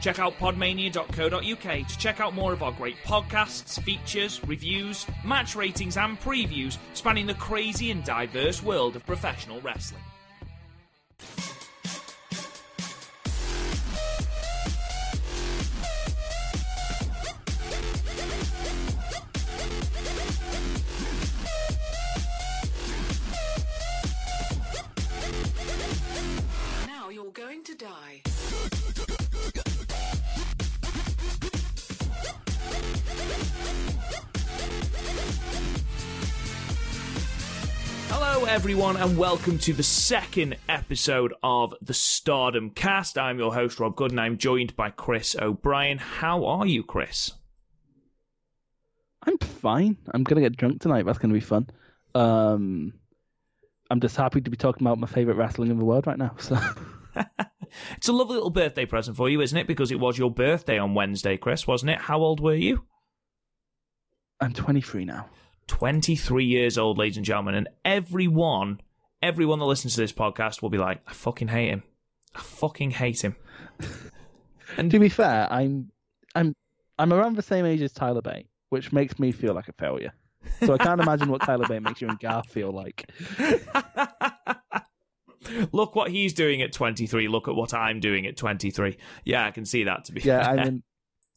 Check out podmania.co.uk to check out more of our great podcasts, features, reviews, match ratings, and previews spanning the crazy and diverse world of professional wrestling. Now you're going to die. Hello, everyone, and welcome to the second episode of the Stardom Cast. I'm your host, Rob Good, and I'm joined by Chris O'Brien. How are you, Chris? I'm fine. I'm gonna get drunk tonight. That's gonna be fun. Um, I'm just happy to be talking about my favorite wrestling in the world right now. So It's a lovely little birthday present for you, isn't it? Because it was your birthday on Wednesday, Chris, wasn't it? How old were you? I'm 23 now. 23 years old, ladies and gentlemen, and everyone, everyone that listens to this podcast will be like, I fucking hate him. I fucking hate him. And to be fair, I'm I'm I'm around the same age as Tyler Bate, which makes me feel like a failure. So I can't imagine what Tyler Bate makes you and Garth feel like. Look what he's doing at 23. Look at what I'm doing at 23. Yeah, I can see that to be Yeah, fair. I mean,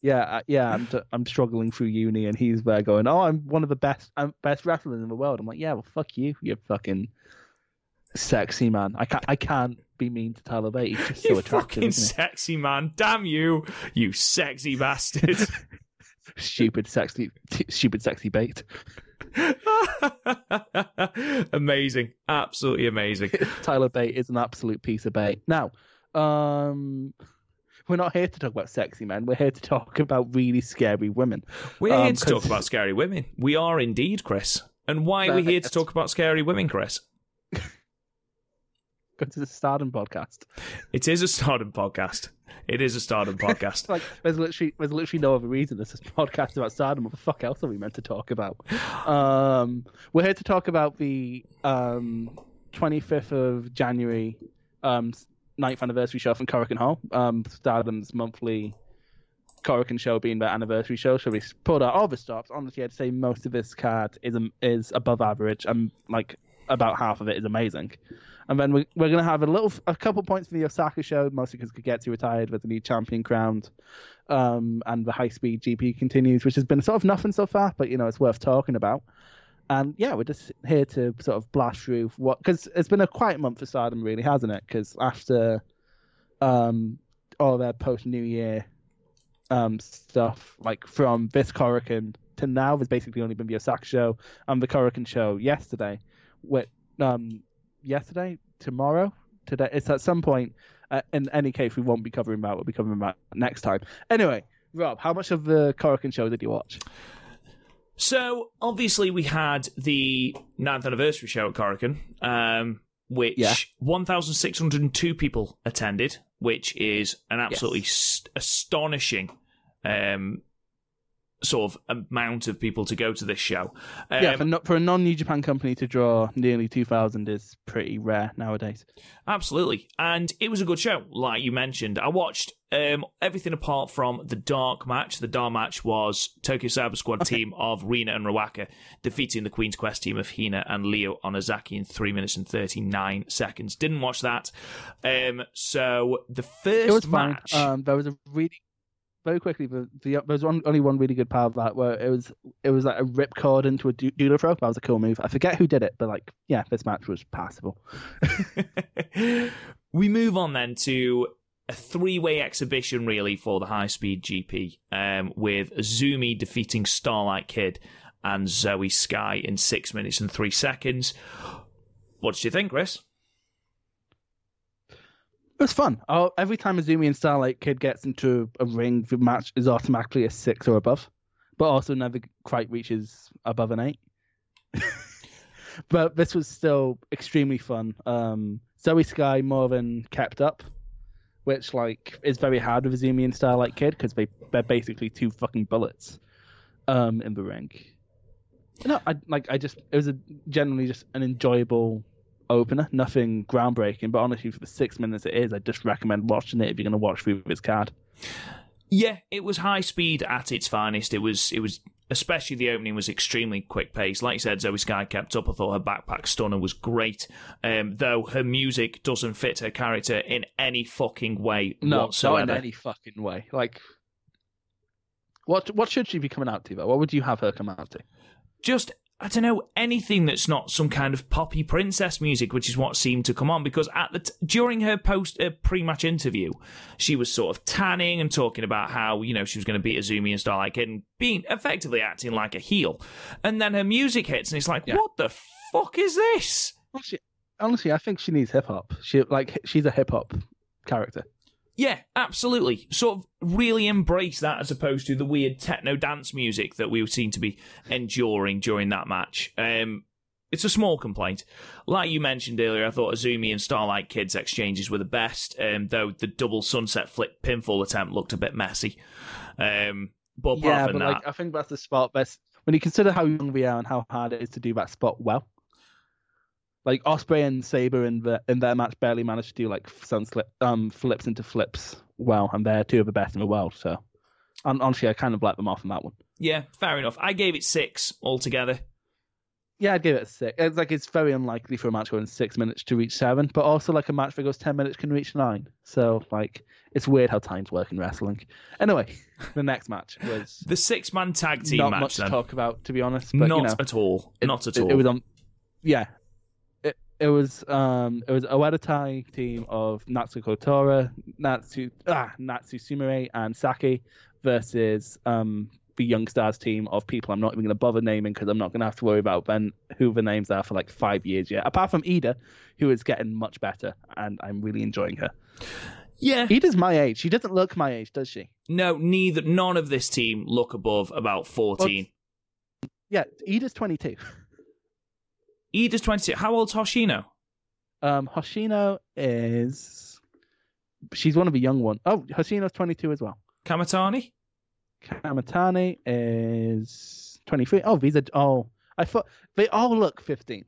yeah, uh, yeah. I'm t- I'm struggling through uni, and he's there going, "Oh, I'm one of the best, I'm best wrestlers in the world." I'm like, "Yeah, well, fuck you, you fucking sexy man." I can't I can't be mean to Tyler Bate. He's just so you attractive. fucking sexy man. Damn you, you sexy bastard. stupid sexy stupid sexy bait amazing. Absolutely amazing. tyler bait is an absolute piece of bait now um we're not here to talk about sexy men we're here to talk about really scary women We're Um, here to talk about scary women. We are indeed, Chris. And why are we here to talk about scary women, Chris? go to the stardom podcast It is a stardom podcast. It is a stardom podcast. like there's literally there's literally no other reason this is a podcast about stardom what the fuck else are we meant to talk about um we're here to talk about the um 25th of january um ninth anniversary show from Korakuen Hall. Um, Stardom's monthly Korakuen show being their anniversary show. So we pulled out all the stops. Honestly, I'd say most of this card is is above average, and like about half of it is amazing. And then we, we're going to have a little, a couple points from the Osaka show, mostly because Kagetsu retired with the new champion crowned, um, and the high speed GP continues, which has been sort of nothing so far, but you know it's worth talking about. And yeah, we're just here to sort of blast through what because it's been a quiet month for Stardom, really, hasn't it? Because after um, all their post New Year um, stuff, like from this Korakuen to now, there's basically only been the Osaka show and the Korakuen show yesterday. With um, yesterday, tomorrow, today. It's at some point. Uh, in any case, we won't be covering that. We'll be covering that next time. Anyway, Rob, how much of the Korakuen show did you watch? So obviously we had the 9th anniversary show at Korakuen, um, which Yeah. 1,602 people attended, which is an absolutely st- astonishing um, sort of amount of people to go to this show. Um, yeah, for, for a non-New Japan company to draw nearly 2,000 is pretty rare nowadays. Absolutely. And it was a good show, like you mentioned. I watched um, everything apart from the dark match. The dark match was Tokyo Cyber Squad Okay. team of Rina and Ruaka defeating the Queen's Quest team of Hina and Leo Onozaki in three minutes and thirty nine seconds. Didn't watch that. Um, so the first It was fine. match. Um, there was a really very quickly. The, the there was one, only one really good part of that where it was it was like a rip cord into a du- doodle throw. That was a cool move. I forget who did it, but like yeah, this match was passable. we move on then to a three-way exhibition, really, for the high-speed GP, um, with Azumi defeating Starlight Kid and Zoe Sky in six minutes and three seconds. What did you think, Chris? It was fun. Every time Azumi and Starlight Kid gets into a ring, the match is automatically a six or above, but also never quite reaches above an eight. but this was still extremely fun. Um, Zoe Sky more than kept up, which like is very hard with a Azumi and Starlight Kid because they they're basically two fucking bullets um, in the ring. No, I like I just it was a generally just an enjoyable opener, nothing groundbreaking, but honestly, for the six minutes it is, I just recommend watching it if you're going to watch through this card. Yeah, it was high speed at its finest. It was, it was, especially the opening was extremely quick pace. Like you said, Zoe Sky kept up. I thought her backpack stunner was great, um, though her music doesn't fit her character in any fucking way No, whatsoever. not in any fucking way. Like, what what should she be coming out to though? What would you have her come out to? just I don't know anything that's not some kind of poppy princess music, which is what seemed to come on. Because at the t- during her post uh, pre-match interview, she was sort of tanning and talking about how you know she was going to beat Azumi and Starlight Kid and being effectively acting like a heel. And then her music hits, and it's like, Yeah. what the fuck is this? Honestly, honestly, I think she needs hip hop. She like she's a hip hop character. Yeah, absolutely. Sort of really embrace that as opposed to the weird techno dance music that we seem to be enduring during that match. Um, it's a small complaint. Like you mentioned earlier, I thought Azumi and Starlight Kid's exchanges were the best, um, though the double sunset flip pinfall attempt looked a bit messy. Um, but yeah, but that, like I think that's the spot best when you consider how young we are and how hard it is to do that spot well. Like Ospreay and Sabre in the in their match barely managed to do like sun slip um flips into flips well, and they're two of the best in the world. So, and honestly, I kind of let them off on that one. yeah, fair enough. I gave it six altogether. Yeah, I'd give it a six. It's like it's very unlikely for a match going six minutes to reach seven, but also like a match that goes ten minutes can reach nine. So like it's weird how times work in wrestling. Anyway, the next match was The six man tag team not match much then. to talk about, to be honest. But Not you know, at all. it- Not at it, all. It was on. Yeah, it was um it was a team of Natsuko Tora, Natsu ah Natsu Sumire and Saki versus um the Young Stars team of people I'm not even going to bother naming because I'm not going to have to worry about then who the names are for like five years yet. Apart from Ida, who is getting much better, and I'm really enjoying her. yeah. Ida's my age. She doesn't look my age, does she? No, neither. None of this team look above about fourteen. Yeah, Ida's 22. Ida's 22. How old's Hoshino? Um, Hoshino is. She's one of the young ones. Oh, Hoshino's 22 as well. Kamitani? Kamitani is 23. Oh, these are. Oh, I thought they all look 15.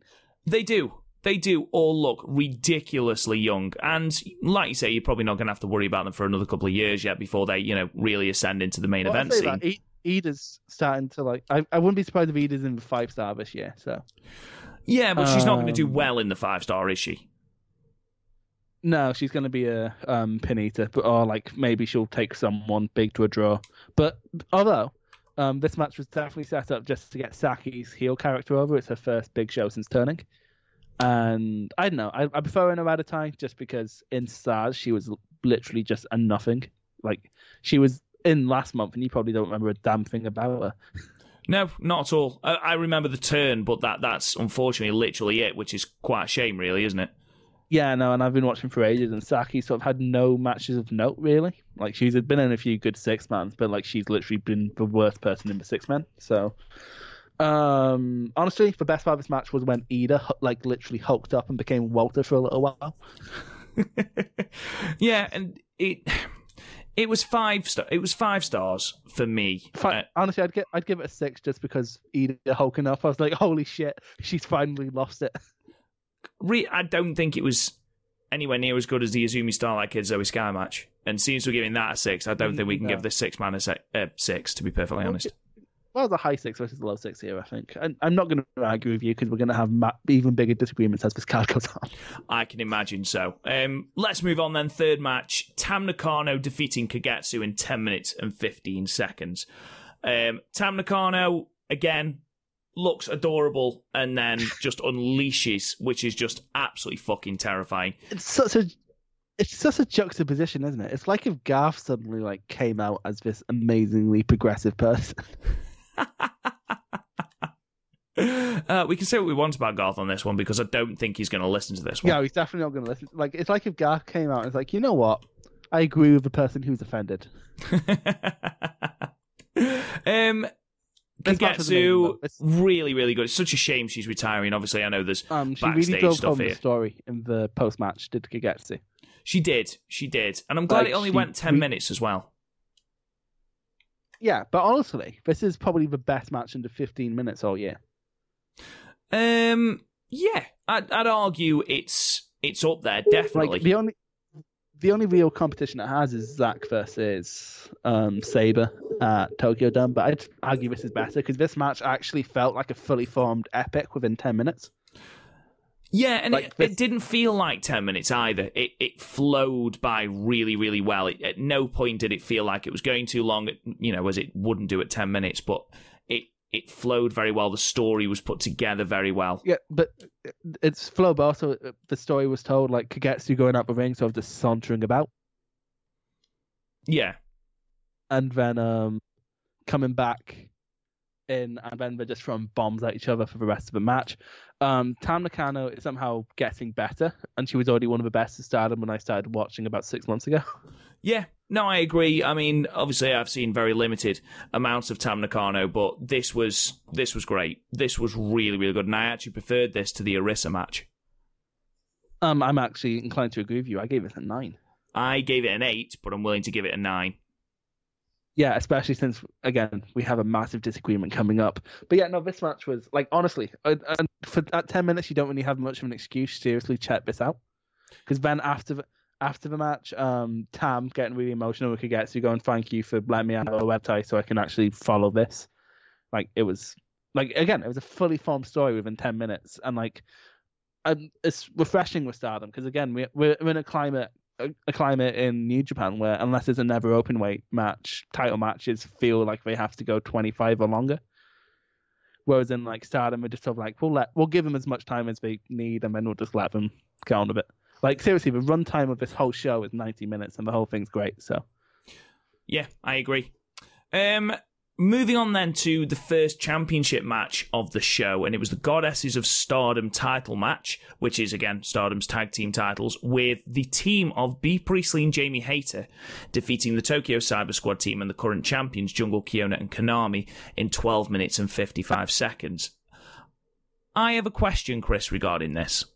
They do. They do all look ridiculously young. And like you say, you're probably not going to have to worry about them for another couple of years yet before they, you know, really ascend into the main Well, event scene. that, Ida's starting to like. I, I wouldn't be surprised if Ida's in the five star this year. So Yeah, but she's not going to do Um, well in the five star, is she? no, she's going to be a um pin eater, but or like maybe she'll take someone big to a draw. But although. Um, this match was definitely set up just to get Saki's heel character over. It's her first big show since turning. And I don't know. I, I prefer her out of time just because in Stars she was literally just a nothing. Like she was in last month, and you probably don't remember a damn thing about her. No, not at all. I, I remember the turn, but that that's unfortunately literally it, which is quite a shame, really, isn't it? Yeah, no, and I've been watching for ages, and Saki sort of had no matches of note really. Like she's been in a few good six mans, but like she's literally been the worst person in the six man. So, um, honestly, the best part of this match was when Ida like literally hulked up and became Walter for a little while. yeah, and it it was five star. It was five stars for me. Fi- Uh, honestly, I'd get I'd give it a six just because Ida hulking up. I was like, holy shit, she's finally lost it. re- I don't think it was anywhere near as good as the Azumi Starlight Kid Zoe Sky match. And since we're giving that a six, I don't think we can No. give this six man a se- uh, six, to be perfectly honest. Well, the high six versus the low six here, I think. And I'm not going to argue with you because we're going to have ma- even bigger disagreements as this card goes on. I can imagine so. Um, let's move on then. Third match Tam Nakano defeating Kagetsu in 10 minutes and 15 seconds. Um, Tam Nakano, again, looks adorable and then just unleashes, which is just absolutely fucking terrifying. It's such a, it's such a juxtaposition, isn't it? It's like if Garth suddenly like came out as this amazingly progressive person. Uh, we can say what we want about Garth on this one because I don't think he's going to listen to this one. Yeah, he's definitely not going to listen. Like, it's like if Garth came out and was like, you know what? I agree with the person who's offended. um, This match was amazing, Kagetsu, really, really good. It's such a shame she's retiring. Obviously, I know there's Um, she backstage really drove stuff home here. the story in the post match. Did Kagetsu? She did, she did, and I'm glad Like, it only went ten re- minutes as well. Yeah, but honestly, this is probably the best match under 15 minutes all year. Um, yeah, I'd, I'd argue it's it's up there definitely. Like the only the only real competition it has is Zack versus um, Sabre at Tokyo Dome, but I'd argue this is better because this match actually felt like a fully formed epic within 10 minutes. Yeah, and like it, this- it didn't feel like ten minutes either. It it flowed by really, really well. It, at no point did it feel like it was going too long. You know, as it wouldn't do at ten minutes, but it it flowed very well. The story was put together very well. Yeah, but it's flow, but also uh, the story was told like Kagetsu going up the ring, sort of just sauntering about, Yeah, and then um, coming back in, and then they're just throwing bombs at each other for the rest of the match. Um, Tam Nakano is somehow getting better, and she was already one of the best at Stardom when I started watching about six months ago. Yeah, no, I agree. I mean, obviously, I've seen very limited amounts of Tam Nakano, but this was this was great. This was really, really good, and I actually preferred this to the Arisa match. Um, I'm actually inclined to agree with you. I gave it a nine. I gave it an eight, but I'm willing to give it a nine. Yeah, especially since again we have a massive disagreement coming up. But yeah, no, this match was like honestly, uh, and for at ten minutes you don't really have much of an excuse seriously check this out. Because then after the after the match, um, Tam getting really emotional with Kagetsu so going, "Thank you for letting me of a website so I can actually follow this." Like it was, like again, it was a fully formed story within ten minutes, and like, um, it's refreshing with Stardom because again, we we're in a climate a, climate in New Japan where unless there's a never open weight match, title matches feel like they have to go 25 or longer. Whereas in like Stardom, we're just sort of like we'll let we'll give them as much time as they need, and then we'll just let them get on with it. Like seriously, the runtime of this whole show is 90 minutes, and the whole thing's great. So Yeah, I agree. Um, moving on then to the first championship match of the show, and it was the Goddesses of Stardom title match, which is again Stardom's tag team titles, with the team of Bea Priestley and Jamie Hayter defeating the Tokyo Cyber Squad team and the current champions Jungle Kyona and Konami in 12 minutes and 55 seconds. I have a question, Chris, regarding this.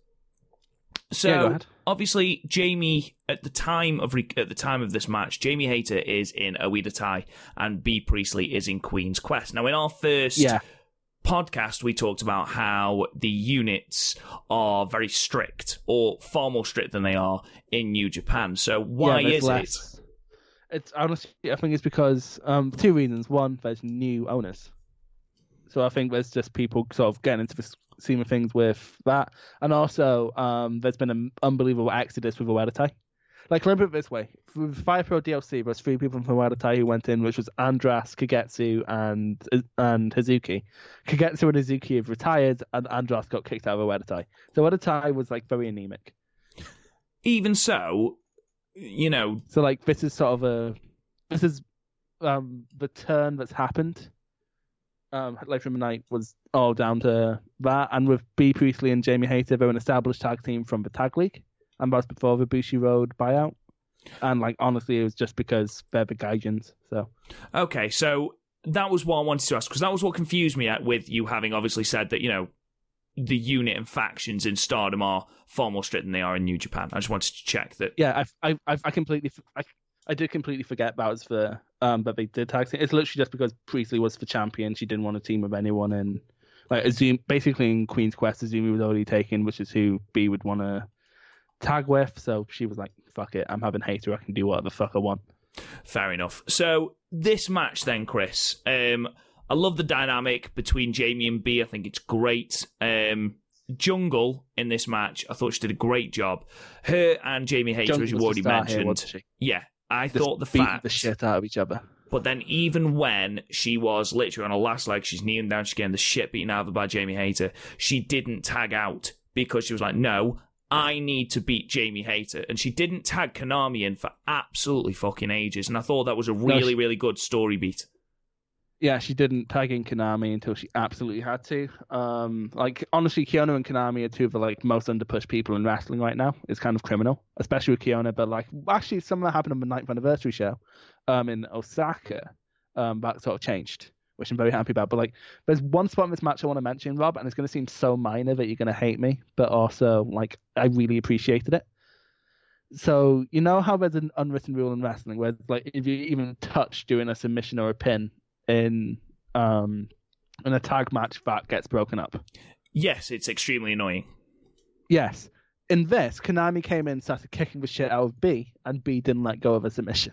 So Yeah, go ahead. Obviously, Jamie at the time of re- at the time of this match, Jamie Hayter is in Oedo Tai and Bea Priestley is in Queen's Quest. Now, in our first yeah, podcast, we talked about how the units are very strict, or far more strict than they are in New Japan. So why yeah, is it? It's honestly, I think it's because um two reasons. One, there's new owners, so I think there's just people sort of getting into the scheme of things with that, and also um there's been an unbelievable exodus with Oedo Tai. Like remember it this way: with Fire Pro DLC, there's three people from Oedo Tai who went in, which was Andras, Kagetsu, and and Hazuki. Kagetsu and Hazuki have retired, and Andras got kicked out of Oedo Tai. So Oedo Tai was like very anemic. Even so, you know, So like this is sort of a this is um the turn that's happened. Um Life from the Night was all down to that and with Bea Priestley and Jamie Hayter they're an established tag team from the tag league and that's before the Bushiroad buyout. And like honestly it was just because they're the Gaijins. So Okay, so that was what I wanted to ask because that was what confused me at with you having obviously said that you know the unit and factions in Stardom are far more strict than they are in New Japan. I just wanted to check that. yeah, I I I, completely I, I did completely forget that was the um but they did tag team. It's literally just because Priestley was the champion. She didn't want to team with anyone and like Azumi basically in Queen's Quest Azumi was already taken, which is who Bea would want to tag with. So she was like, "Fuck it, I'm having Hayter. I can do whatever the fuck I want." Fair enough. So this match then, Chris. Um, I love the dynamic between Jamie and Bea. I think it's great. Um, Jungle in this match, I thought she did a great job. Her and Jamie Jungle as you already star here, mentioned, yeah, I thought the beating fact the shit out of each other. But then even when she was literally on her last leg, she's kneeling down, she's getting the shit beaten out of her by Jamie Hayter, she didn't tag out because she was like, no, I need to beat Jamie Hayter. And she didn't tag Konami in for absolutely fucking ages. And I thought that was a really, she- really good story beat. Yeah, she didn't tag in Konami until she absolutely had to. Um, like honestly, Kyona and Konami are two of the like most underpushed people in wrestling right now. It's kind of criminal, especially with Kyona. But like, actually, some of that happened on the ninth anniversary show, um, in Osaka. Um, that sort of changed, which I'm very happy about. But like, there's one spot in this match I want to mention, Rob, and it's going to seem so minor that you're going to hate me, but also like I really appreciated it. So you know how there's an unwritten rule in wrestling where like if you even touch doing a submission or a pin in um in a tag match that gets broken up. Yes, it's extremely annoying. Yes. In this, Konami came in, started kicking the shit out of Bea, and Bea didn't let go of a submission.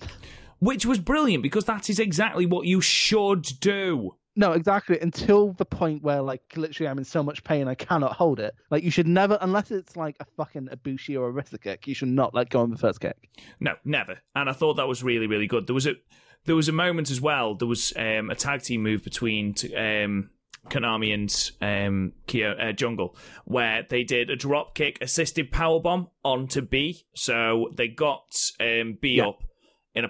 Which was brilliant because that is exactly what you should do. No, exactly. Until the point where, like, literally, I'm in so much pain I cannot hold it. Like, you should never, unless it's like a fucking Ibushi or a wrist kick, you should not let go of the first kick. No, never. And I thought that was really, really good. There was a there was a moment as well. There was um, a tag team move between t- um, Konami and um, Kyo, uh, Jungle where they did a drop kick assisted power bomb onto Bea. So they got um, Bea Yeah. up in a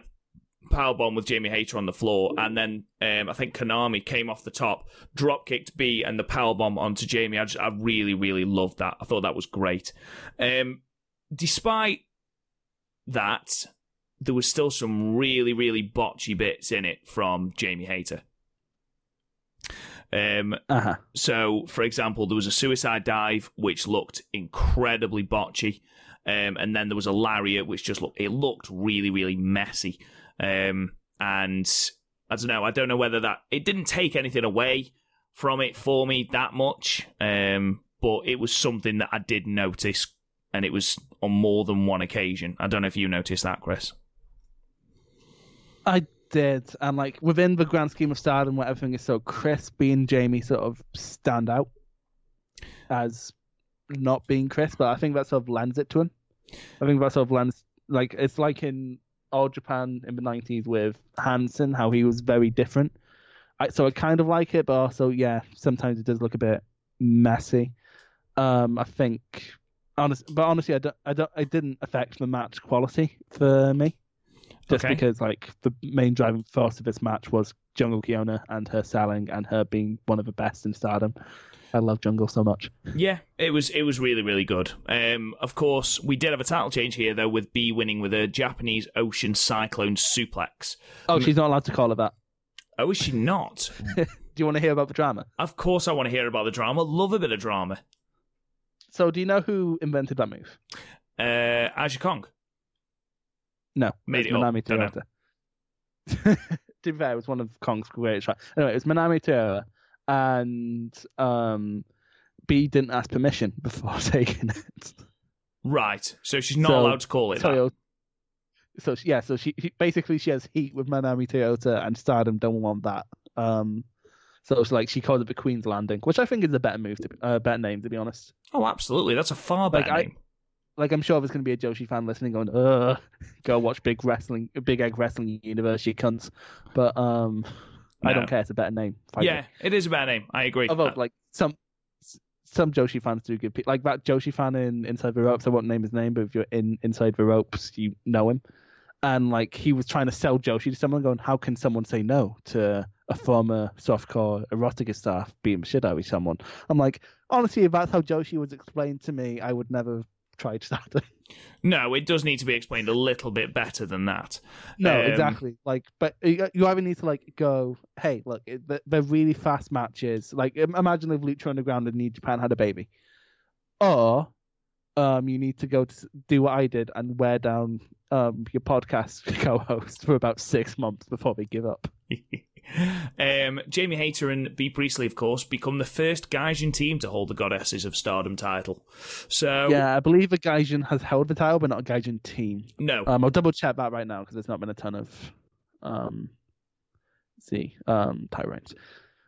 power bomb with Jamie Hayter on the floor, and then um, I think Konami came off the top, drop kicked Bea, and the power bomb onto Jamie. I just, I really, really loved that. I thought that was great. Um, despite that, there was still some really, really botchy bits in it from Jamie Hayter. Um, Uh huh. so, for example, there was a suicide dive which looked incredibly botchy, um, and then there was a lariat which just looked it looked really, really messy. Um, and I don't know. I don't know whether that it didn't take anything away from it for me that much, um, but it was something that I did notice, and it was on more than one occasion. I don't know if you noticed that, Chris. I did, and like within the grand scheme of Stardom, where everything is so crisp, being Jamie sort of stand out as not being crisp, but I think that sort of lends it to him. I think that sort of lends, like it's like in All Japan in the '90s with Hansen, how he was very different. I, so I kind of like it, but also yeah, sometimes it does look a bit messy. Um, I think, honest, but honestly, I don't, I don't, it didn't affect the match quality for me just Okay. because like the main driving force of this match was Jungle Kyona and her selling and her being one of the best in Stardom. I love Jungle so much. Yeah, it was it was really really good. Um, of course, we did have a title change here though, with Bea winning with a Japanese Ocean Cyclone suplex. Oh, she's not allowed to call her that. Oh, is she not? Do you want to hear about the drama? of course, I want to hear about the drama. Love a bit of drama. So, do you know who invented that move? Uh, Aja Kong. No, Made it. Manami. Toyota. to be fair, it was one of Kong's greatest. Tra- anyway, it was Manami Toyota, and um, Bea didn't ask permission before taking it. Right. So she's not So, allowed to call it that. So she- yeah, so she, she basically she has heat with Manami Toyota, and Stardom don't want that. Um, so it's like she called it the Queen's Landing, which I think is a better move, to be, uh, better name to be honest. Oh, absolutely. That's a far better Like, I- name. Like I'm sure there's going to be a Joshi fan listening, going, "Ugh, go watch Big Wrestling, Big Egg Wrestling Universe, you cunts." But um, I don't care. It's a better name. Fight Yeah, it. is a better name. I agree. Although Uh, like some some Joshi fans do give like that Joshi fan in Inside the Ropes. I won't name his name, but if you're in Inside the Ropes, you know him. And like he was trying to sell Joshi to someone, going, "How can someone say no to a former softcore erotica staff being shit out of someone?" I'm like, honestly, if that's how Joshi was explained to me, I would never start it. no, it does need to be explained a little bit better than that. No, Um, exactly. Like, but you either need to like go, hey, look, they're- they're really fast matches. Like, imagine if Lucha Underground and New Japan had a baby, or um, you need to go to do what I did and wear down um your podcast co-host for about six months before they give up. Um, Jamie Hayter and Bea Priestley, of course, become the first Gaijin team to hold the Goddesses of Stardom title. So Yeah, I believe a Gaijin has held the title, but not a Gaijin team. no, Um, I'll double check that right now because there's not been a ton of um, let's see, um, title reigns.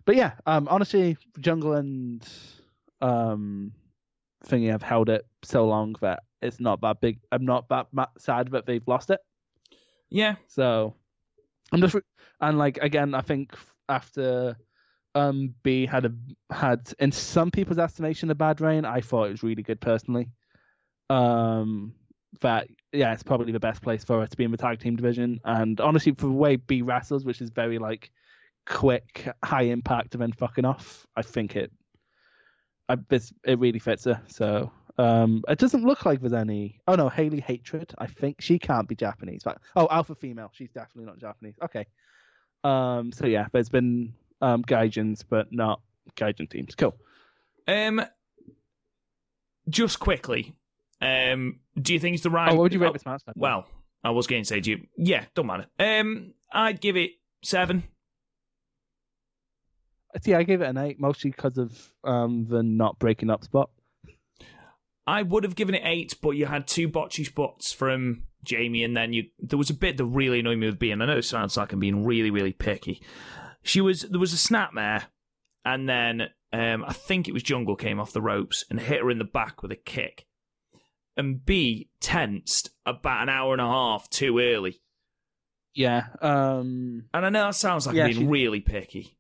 But yeah, um, honestly, Jungle and um, Thingy have held it so long that it's not that big. I'm not that sad that they've lost it. yeah, So I'm just and like again, I think after um Bea had a had in some people's estimation a bad reign, I thought it was really good personally. Um, that yeah, it's probably the best place for her to be in the tag team division, and honestly, for the way Bea wrestles, which is very like quick, high impact, and then fucking off, I think it, I it really fits her. So um, it doesn't look like there's any. Oh no, Hailey Hatred. I think she can't be Japanese. But oh, alpha female. She's definitely not Japanese. Okay. Um. So yeah, there's been um Gaijins, but not Gaijin teams. Cool. Um, just quickly, um, do you think it's the right? Oh, what would you rate this match? then? Well, I was going to say, do you? Yeah, don't matter. Um, I'd give it seven. see, I gave it an eight, mostly because of um the not breaking up spot. I would have given it eight, but you had two botchy spots from Jamie, and then you there was a bit that really annoyed me with being. I know it sounds like I'm being really, really picky. She was there was a snapmare, and then um, I think it was Jungle came off the ropes and hit her in the back with a kick, and Bea tensed about an hour and a half too early. Yeah. Um. And I know that sounds like Yeah, I'm being she- really picky.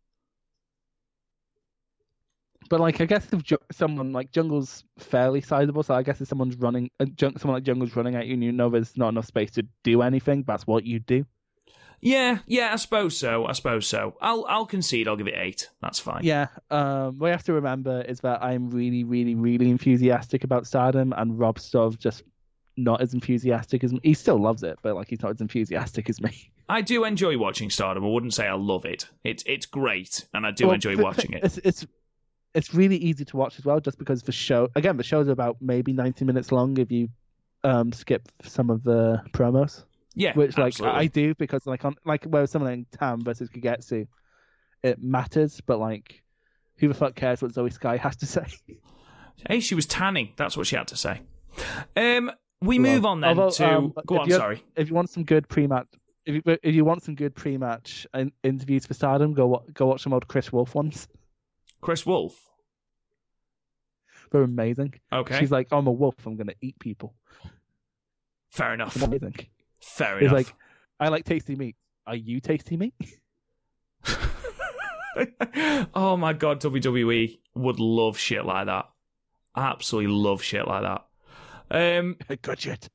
But like, I guess if ju- someone like Jungle's fairly sizable, so I guess if someone's running, uh, jung- someone like Jungle's running at you, and you know there's not enough space to do anything, that's what you do. Yeah, yeah, I suppose so. I suppose so. I'll I'll concede. I'll give it eight. That's fine. Yeah. Um. What you have to remember is that I'm really, really, really enthusiastic about Stardom, and Rob's sort of just not as enthusiastic as me. He still loves it, but like he's not as enthusiastic as me. I do enjoy watching Stardom. I wouldn't say I love it. It's it's great, and I do Well, enjoy watching it. It's it's it's really easy to watch as well, just because the show again the show's about maybe 90 minutes long if you um skip some of the promos, Yeah, which like absolutely. I do because like on like where someone like Tam versus Kagetsu, it matters, but like who the fuck cares what Zoe Sky has to say? Hey, she was tanning. That's what she had to say. Um, we Well, move on then although, to. um, go on. Sorry, if you want some good pre-match, if you if you want some good pre-match in- interviews for Stardom, go go watch some old Kris Wolf ones. Kris Wolf. They're amazing. Okay, She's like, I'm a wolf. I'm gonna eat people. fair enough. It's amazing. Fair It's enough. like, I like tasty meat. Are you tasty meat? oh my god, WWE would love shit like that. Absolutely love shit like that. Um, Good shit.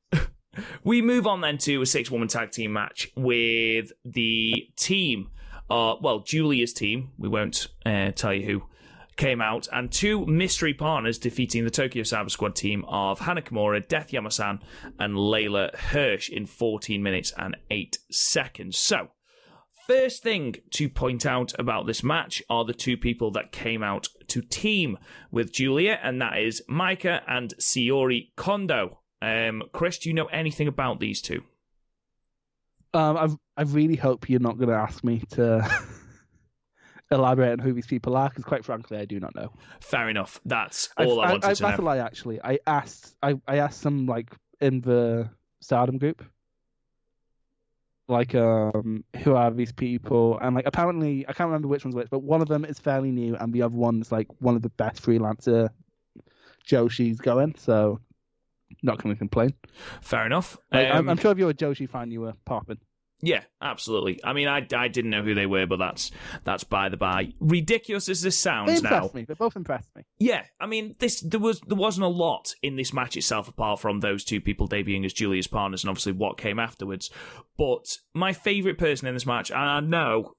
We move on then to a six woman tag team match with the team, uh, well, Giulia's team, we won't uh, tell you who, came out, and two mystery partners defeating the Tokyo Cyber Squad team of Hana Kimura, Death Yamasan, and Leyla Hirsch in 14 minutes and 8 seconds. So, First thing to point out about this match are the two people that came out to team with Giulia, and that is Maika and Syuri Kondo. Um, Chris, do you know anything about these two? Um, I I really hope you're not going to ask me to elaborate on who these people are, because quite frankly, I do not know. Fair enough. That's all I, I, wanted I, to that's a lie. Actually, I asked. I I asked some like in the Stardom group, like um, who are these people? And like apparently, I can't remember which one's which, but one of them is fairly new, and the other one's like one of the best freelancer Joshi's going. So, not going to complain. Fair enough. Like, I'm, Um, I'm sure if you're a Joshi fan, you were popping. Yeah, absolutely. I mean, I, I didn't know who they were, but that's that's by the by. Ridiculous as this They sounds now. impressed me. They both impressed me. Yeah, I mean, this there was there wasn't a lot in this match itself apart from those two people debuting as Julia's partners and obviously what came afterwards. But my favorite person in this match, and I know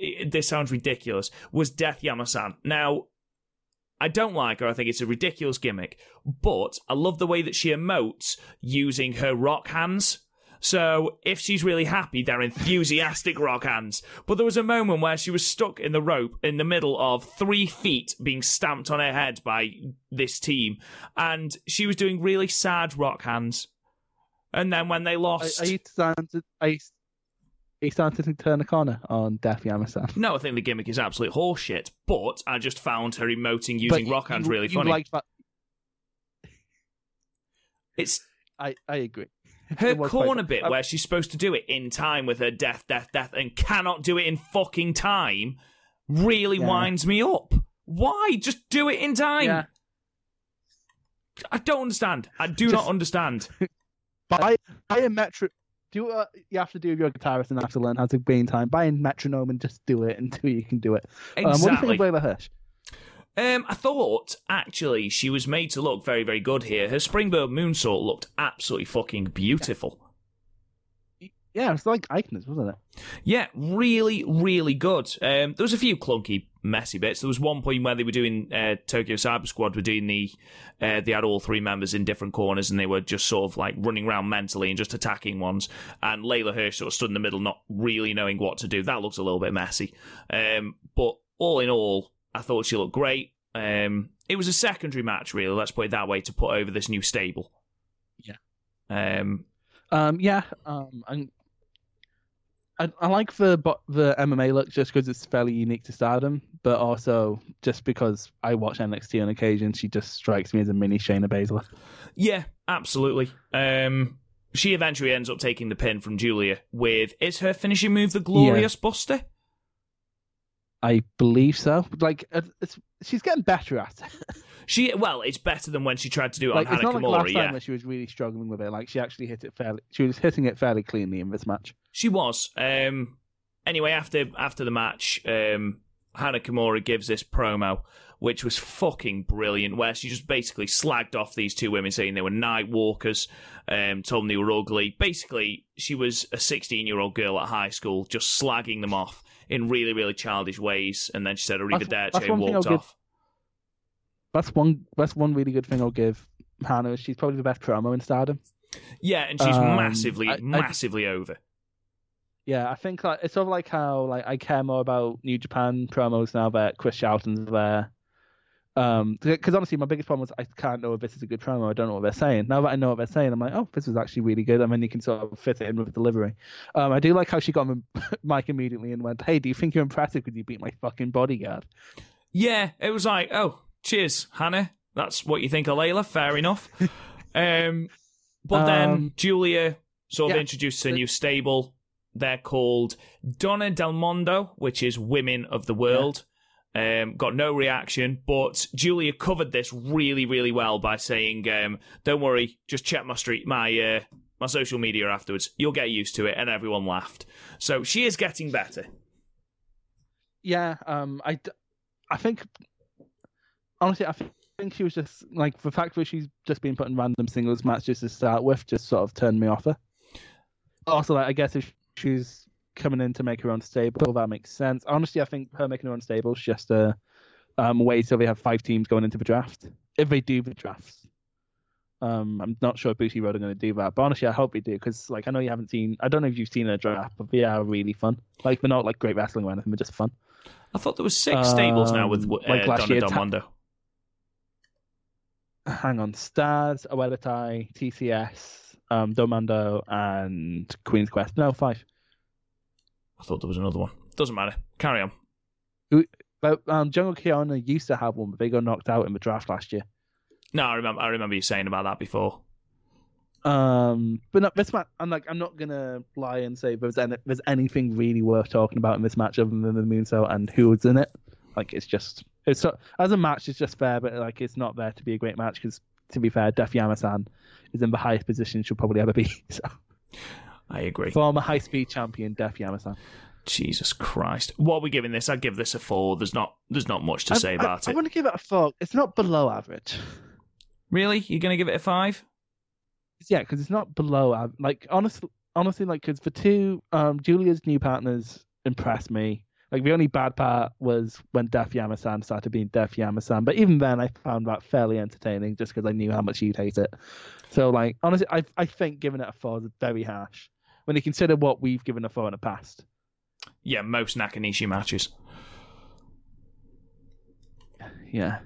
i- this sounds ridiculous, was Death Yamasan. Now, I don't like her. I think it's a ridiculous gimmick, but I love the way that she emotes using her rock hands. So if she's really happy, they're enthusiastic rock hands. But there was a moment where she was stuck in the rope in the middle of three feet being stamped on her head by this team, and she was doing really sad rock hands. And then when they lost, I used to sound. I used, he started to turn a corner on Def Yamasan. No, I think the gimmick is absolute horseshit. But I just found her emoting using rock hands you- really you funny. liked that- It's I, I agree. her It was quite- corner bit uh, where she's supposed to do it in time with her death, death, death, and cannot do it in fucking time really Yeah. winds me up. Why? Just do it in time. Yeah. I don't understand. I do Just- not understand. Buy, buy a metro. Do what you have to do with your guitarist and have to learn how to be in time. Buy a metronome and just do it until you can do it. Um, what do you think of Leyla Hirsch? Um, I thought actually she was made to look very, very good here. Her springboard moonsault looked absolutely fucking beautiful. Yeah, it's like Eichner's, wasn't it? Yeah, really, really good. Um, there was a few clunky, messy bits. There was one point where they were doing uh, Tokyo Cyber Squad were doing the uh, they had all three members in different corners and they were just sort of like running around mentally and just attacking ones. And Leyla Hirsch sort of stood in the middle, not really knowing what to do. That looks a little bit messy. Um, but all in all, I thought she looked great. Um, it was a secondary match, really. Let's put it that way to put over this new stable. Yeah. Um, Um, yeah. Um, and I, I like the the MMA look just because it's fairly unique to Stardom, but also just because I watch NXT on occasion, she just strikes me as a mini Shayna Baszler. Yeah, absolutely. Um, she eventually ends up taking the pin from Giulia with is her finishing move the Glorious Buster? I believe so. Like, it's she's getting better at it. She well, it's better than when she tried to do it like, on it's Hana not like last Kimura. time Yeah, where she was really struggling with it. Like, she actually hit it fairly. She was hitting it fairly cleanly in this match. she was. Um, anyway, after after the match, um, Hana Kimura gives this promo, which was fucking brilliant, where she just basically slagged off these two women, saying they were night walkers, um, told them they were ugly. Basically, she was a 16 year old girl at high school, just slagging them off in really, really childish ways. And then she said That's- arrivederci that's and one thing walked I'll give- off. That's one. That's one really good thing I'll give Hana. is She's probably the best promo in Stardom. Yeah, and she's Um, massively, I- I- massively over. Yeah, I think like it's sort of like how like I care more about New Japan promos now that Chris Charlton's there. Um, because honestly, my biggest problem was I can't know if this is a good promo. I don't know what they're saying. Now that I know what they're saying, I'm like, oh, this is actually really good. And then you can sort of fit it in with the delivery. Um, I do like how she got on the mic immediately and went, "Hey, do you think you're impressive because you beat my fucking bodyguard?" Yeah, it was like, oh, cheers, Hana. That's what you think of Leyla. Fair enough. um, but then Um, Giulia sort of yeah. introduced a new stable. They're called Donna Del Mondo, which is Women of the World. Um, got no reaction, but Giulia covered this really, really well by saying, um, "Don't worry, just check my street, my uh, my social media afterwards. You'll get used to it." And everyone laughed. So she is getting better. Yeah, um, I, I think honestly, I think think she was just like the fact that she's just been put in random singles matches to start with just sort of turned me off her. Also, like I guess if she's coming in to make her own stable, that makes sense. Honestly, I think her making her own stable is just a um, way so they have five teams going into the draft if they do the drafts. Um, I'm not sure Bushiroad are going to do that, but honestly, I hope they do because, like, I know you haven't seen. I don't know if you've seen a draft, but they are really fun. Like, they're not like great wrestling or anything; they're just fun. I thought there was six stables now with Um, uh, like last Donna year, Del Ta- hang on, Stars, Awelitai, TCS, um, Domando, and Queen's Quest. No, five. I thought there was another one. Doesn't matter. Carry on. But um, Jungle Kyona used to have one, but they got knocked out in the draft last year. No, I remember. I remember you saying about that before. Um, but no, this match, I'm like, I'm not gonna lie and say there's any, there's anything really worth talking about in this match other than the moonsault and who's in it. Like, it's just, it's as a match, it's just fair, but like, it's not there to be a great match because, to be fair, Def Yamasan is in the highest position she'll probably ever be. So, I agree. former high speed champion Def Yamasan. Jesus Christ. What are we giving this? I'd give this a four. There's not. There's not much to say about I, it. I want to give it a four. It's not below average. Really? You're going to give it a five? Yeah, because it's not below average. Like honestly, honestly, like because the two um Giulia's new partners impressed me. Like the only bad part was when Def Yamasan started being Def Yamasan, but even then I found that fairly entertaining just because I knew how much you'd hate it. So like honestly, I I think giving it a four is very harsh when you consider what we've given a four in the past. Yeah, most Nakanishi matches. Yeah,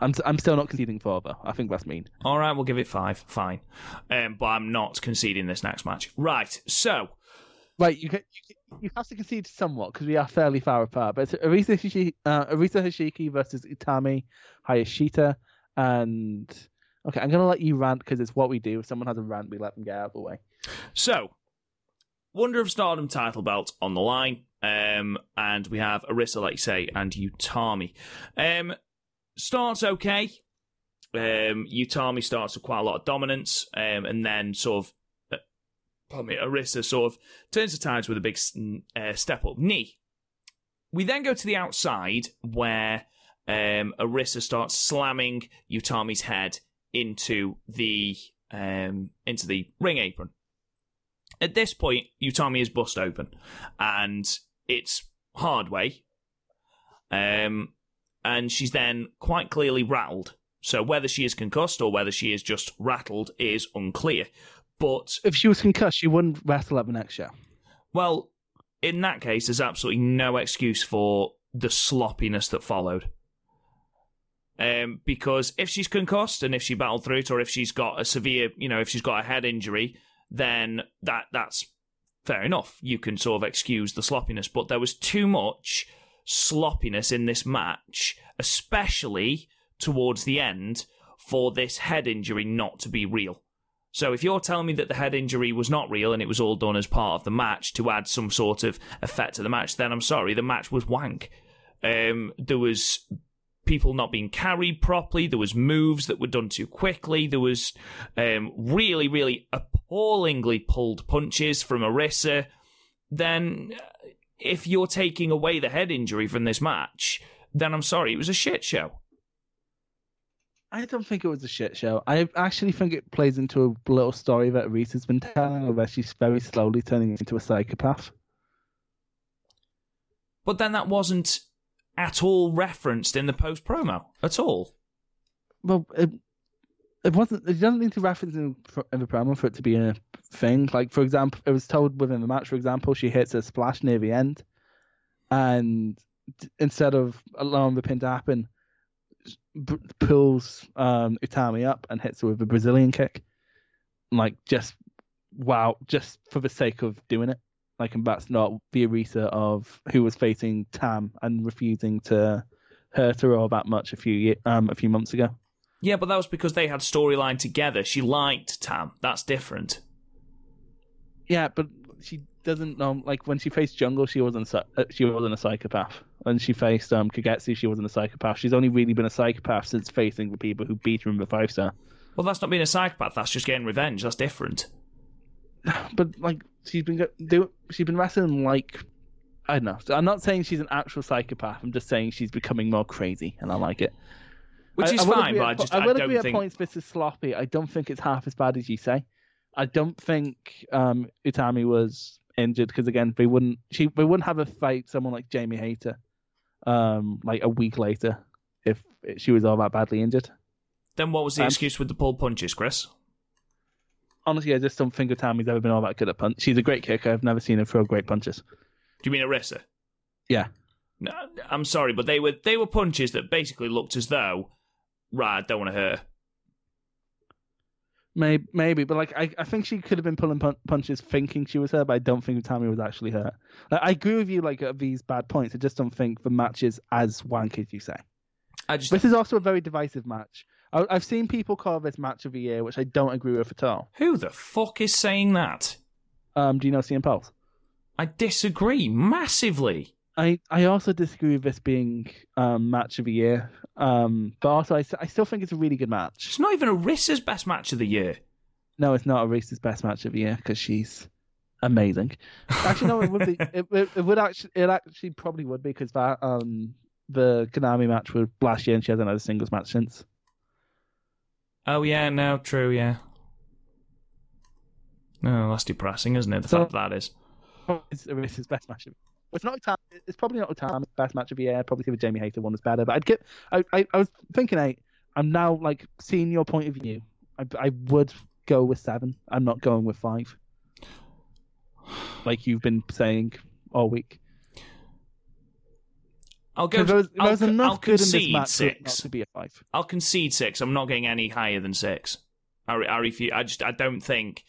I'm I'm still not conceding four though. I think that's mean. All right, we'll give it five. Fine. Um, but I'm not conceding this next match. Right. So, Right, you can, you, have to concede somewhat because we are fairly far apart. But it's Arisa Hoshiki, uh, Arisa Hoshiki versus Utami Hayashishita, and okay, I'm gonna let you rant because it's what we do. If someone has a rant, we let them get out of the way. So, Wonder of Stardom title belt on the line, um, and we have Arisa, like you say, and Utami. Um, starts okay. Um, Utami starts with quite a lot of dominance, um, and then sort of, uh, pardon me, Arisa sort of turns the tides with a big uh, step up knee. We then go to the outside where um, Arisa starts slamming Utami's head into the um, into the ring apron. At this point, Utami is bust open, and it's hard way. Um, and she's then quite clearly rattled. So whether she is concussed or whether she is just rattled is unclear. But If she was concussed, she wouldn't at the next show. well, in that case, there's absolutely no excuse for the sloppiness that followed. Um, because if she's concussed and if she battled through it, or if she's got a severe, you know, if she's got a head injury, then that that's fair enough. You can sort of excuse the sloppiness, but there was too much sloppiness in this match, especially towards the end, for this head injury not to be real. So if you're telling me that the head injury was not real and it was all done as part of the match to add some sort of effect to the match, then I'm sorry, the match was wank. Um, there was people not being carried properly. There was moves that were done too quickly. There was um, really, really appallingly pulled punches from Arisa. Then, if you're taking away the head injury from this match, then I'm sorry, it was a shit show. I don't think it was a shit show. I actually think it plays into a little story that Arisa's been telling, where she's very slowly turning into a psychopath. But then that wasn't at all referenced in the post promo at all. Well, it, it wasn't. It doesn't need to reference in, in the promo for it to be a thing. Like for example, it was told within the match. For example, she hits a splash near the end, and instead of allowing the pin to happen, b- pulls um, Utami up and hits her with a Brazilian kick. Like just wow, just for the sake of doing it. Like, and that's not the Arisa of who was facing Tam and refusing to hurt her all that much a few um a few months ago. Yeah, but that was because they had storyline together. She liked Tam. That's different. Yeah, but she doesn't know. Like when she faced Jungle, she wasn't uh, she wasn't a psychopath. When she faced um Kagetsu, she wasn't a psychopath. She's only really been a psychopath since facing the people who beat her in the five star. Well, that's not being a psychopath. That's just getting revenge. That's different. But like she's been go- do she's been wrestling like I don't know. So I'm not saying she's an actual psychopath. I'm just saying she's becoming more crazy, and I like it. Which I- is I fine, but I at just I I, agree at think. points this is sloppy. I don't think it's half as bad as you say. I don't think um, Utami was injured because again they wouldn't she they wouldn't have a fight someone like Jamie Hayter um like a week later if she was all that badly injured. Then what was the Um, excuse with the pull punches, Chris? Honestly, I just don't think Utami's ever been all that good at punch. She's a great kicker. I've never seen her throw great punches. Do you mean Arisa? Yeah. No, I'm sorry, but they were they were punches that basically looked as though, right, I don't want to hurt. her. Maybe, maybe, but like I, I think she could have been pulling pun- punches thinking she was hurt, but I don't think Tammy was actually hurt. Like, I agree with you, like at these bad points. I just don't think the match is as wank as you say. I just This is also a very divisive match. I, I've seen people call this match of the year, which I don't agree with at all. who the fuck is saying that? Um, do you know CM Pulse? I disagree massively. I, I also disagree with this being um, match of the year. Um, but also I, I still think it's a really good match. It's not even Arisa's best match of the year. No, it's not Arisa's best match of the year because she's amazing. Actually, no, it would be. It, it, it would actually. It actually probably would be because that um the Konami match was last year and she hasn't had a singles match since. Oh yeah, no, true, yeah. No, that's depressing, isn't it? The So- fact that is. It's Arisa's best match. Of, it's not. It's probably not Utami's best match of the year. Probably the Jamie Hayter one is better. But I'd get. I, I, I was thinking. I, I'm now like seeing your point of view. I, I would go with seven. I'm not going with five. Like you've been saying all week. I'll go. There was, there I'll, enough I'll good in this concede match for it not six. to be a five. I'll concede six. I'm not getting any higher than six. I, I refuse. I just. I don't think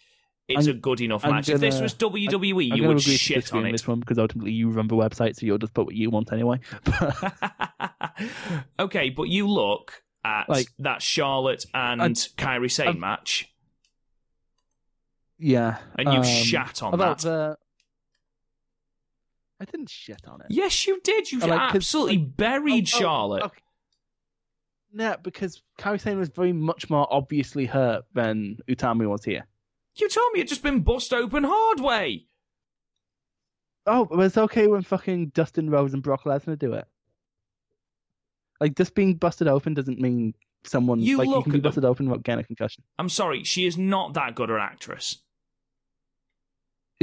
it's I'm- a good enough I'm match. if this was WWE, I'm you would shit on it. this one because ultimately you run the website, so you'll just put what you want anyway. okay, but you look at Like- that Charlotte and And- Kairi Sane match, yeah, and you um, shat on about that. the. I didn't shit on it. Yes, you did. You like- absolutely like- buried Oh, oh, Charlotte. okay. No, because Kairi Sane was very much more obviously hurt than Utami was here. You told me it'd just been bust open hard way. Oh, but it's okay when fucking Dustin Rhodes and Brock Lesnar do it. Like, just being busted open doesn't mean someone You like you can be busted open without getting a concussion. I'm sorry, she is not that good an actress.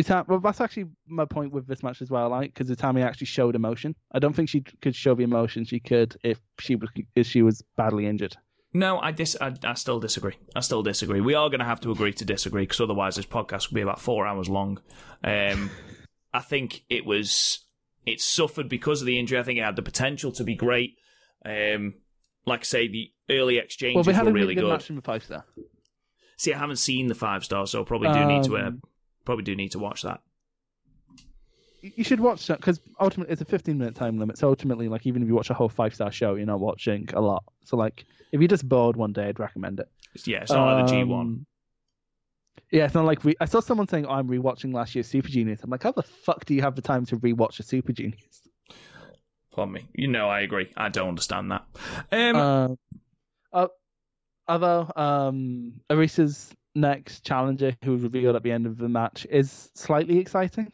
Utami, well, that's actually my point with this match as well, like because Utami actually showed emotion. I don't think she could show the emotion she could if she was if she was badly injured. No, I dis. I, I still disagree. I still disagree. We are going to have to agree to disagree because otherwise this podcast will be about four hours long. Um, I think it was. It suffered because of the injury. I think it had the potential to be great. Um, like I say, the early exchanges Well, we had were a really really good, match in the five star. See, I haven't seen the five star, so I probably do need to. Uh, Um, probably do need to watch that. You should watch that because ultimately it's a 15 minute time limit. So ultimately, like even if you watch a whole five star show, you're not watching a lot. So like if you're just bored one day, I'd recommend it. Yeah, it's not like the G1. Um, Yeah, it's not like re- I saw someone saying oh, I'm rewatching last year's Super Genius. I'm like, how the fuck do you have the time to rewatch a Super Genius? Pardon me. You know, I agree. I don't understand that. Um, Uh, uh, although um, Arisa's next challenger, who was revealed at the end of the match, is slightly exciting.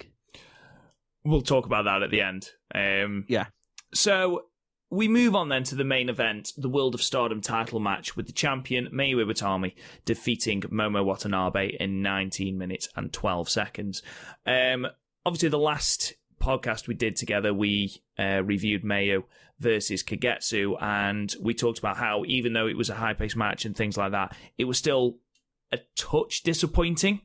We'll talk about that at the end. Um, Yeah. So we move on then to the main event, the World of Stardom title match with the champion Mayu Iwatani defeating Momo Watanabe in 19 minutes and 12 seconds. Um, obviously, the last podcast we did together, we uh, reviewed Mayu versus Kagetsu, and we talked about how even though it was a high-paced match and things like that, it was still a touch disappointing.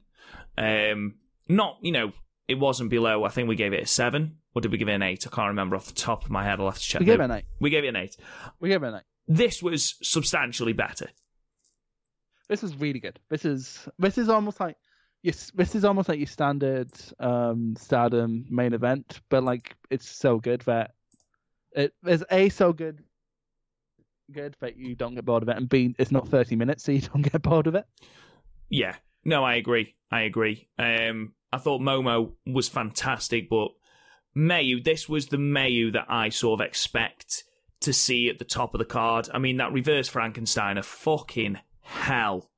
Um, not, you know, it wasn't below. I think we gave it a seven, or did we give it an eight? I can't remember off the top of my head. I'll have to check. We gave it an eight. we gave it an eight. We gave it an eight. This was substantially better. This is really good. This is this is almost like yes, this is almost like your standard um Stardom main event, but like it's so good that it is a so good good that you don't get bored of it, and b it's not thirty minutes, so you don't get bored of it. Yeah. No, I agree. I agree. Um, I thought Momo was fantastic, but Mayu, this was the Mayu that I sort of expect to see at the top of the card. I mean, that reverse Frankenstein, a fucking hell.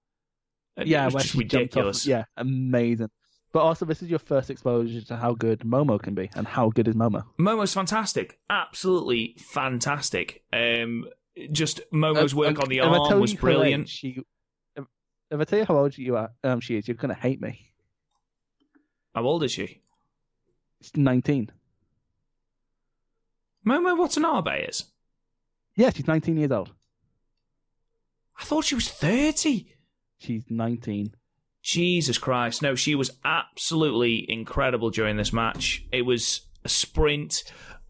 It yeah, was where just ridiculous. Off, yeah, amazing. But also, this is your first exposure to how good Momo can be, and how good is Momo. Momo's fantastic, absolutely fantastic. Um, just Momo's Uh, work uh, on the arm was brilliant. age, she, if, I tell you how old you are, um, she is, you're gonna hate me. How old is she? She's nineteen. Momo Watanabe is. Yeah, she's nineteen years old. I thought she was thirty. She's nineteen. Jesus Christ. No, she was absolutely incredible during this match. It was a sprint.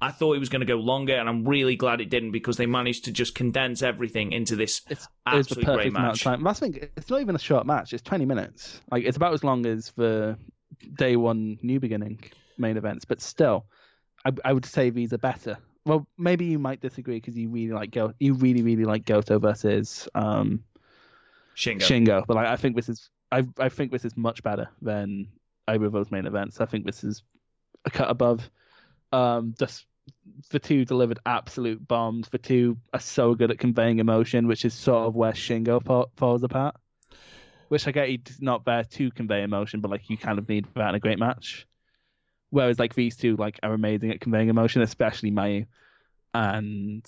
I thought it was going to go longer, and I'm really glad it didn't because they managed to just condense everything into this It's it was the great amount of time. That's the thing. It's not even a short match. It's twenty minutes. Like it's about as long as the day one new beginning main events, but still, I, I would say these are better. Well, maybe you might disagree because you really like Go. You really really like Goto versus um, Shingo. Shingo, but like, I think this is I I think this is much better than either of those main events. I think this is a cut above. Um, just the two delivered absolute bombs. The two are so good at conveying emotion, which is sort of where Shingo fa- falls apart. Which I get he's not there to convey emotion, but like you kind of need that in a great match. Whereas like these two like are amazing at conveying emotion, especially Mayu, and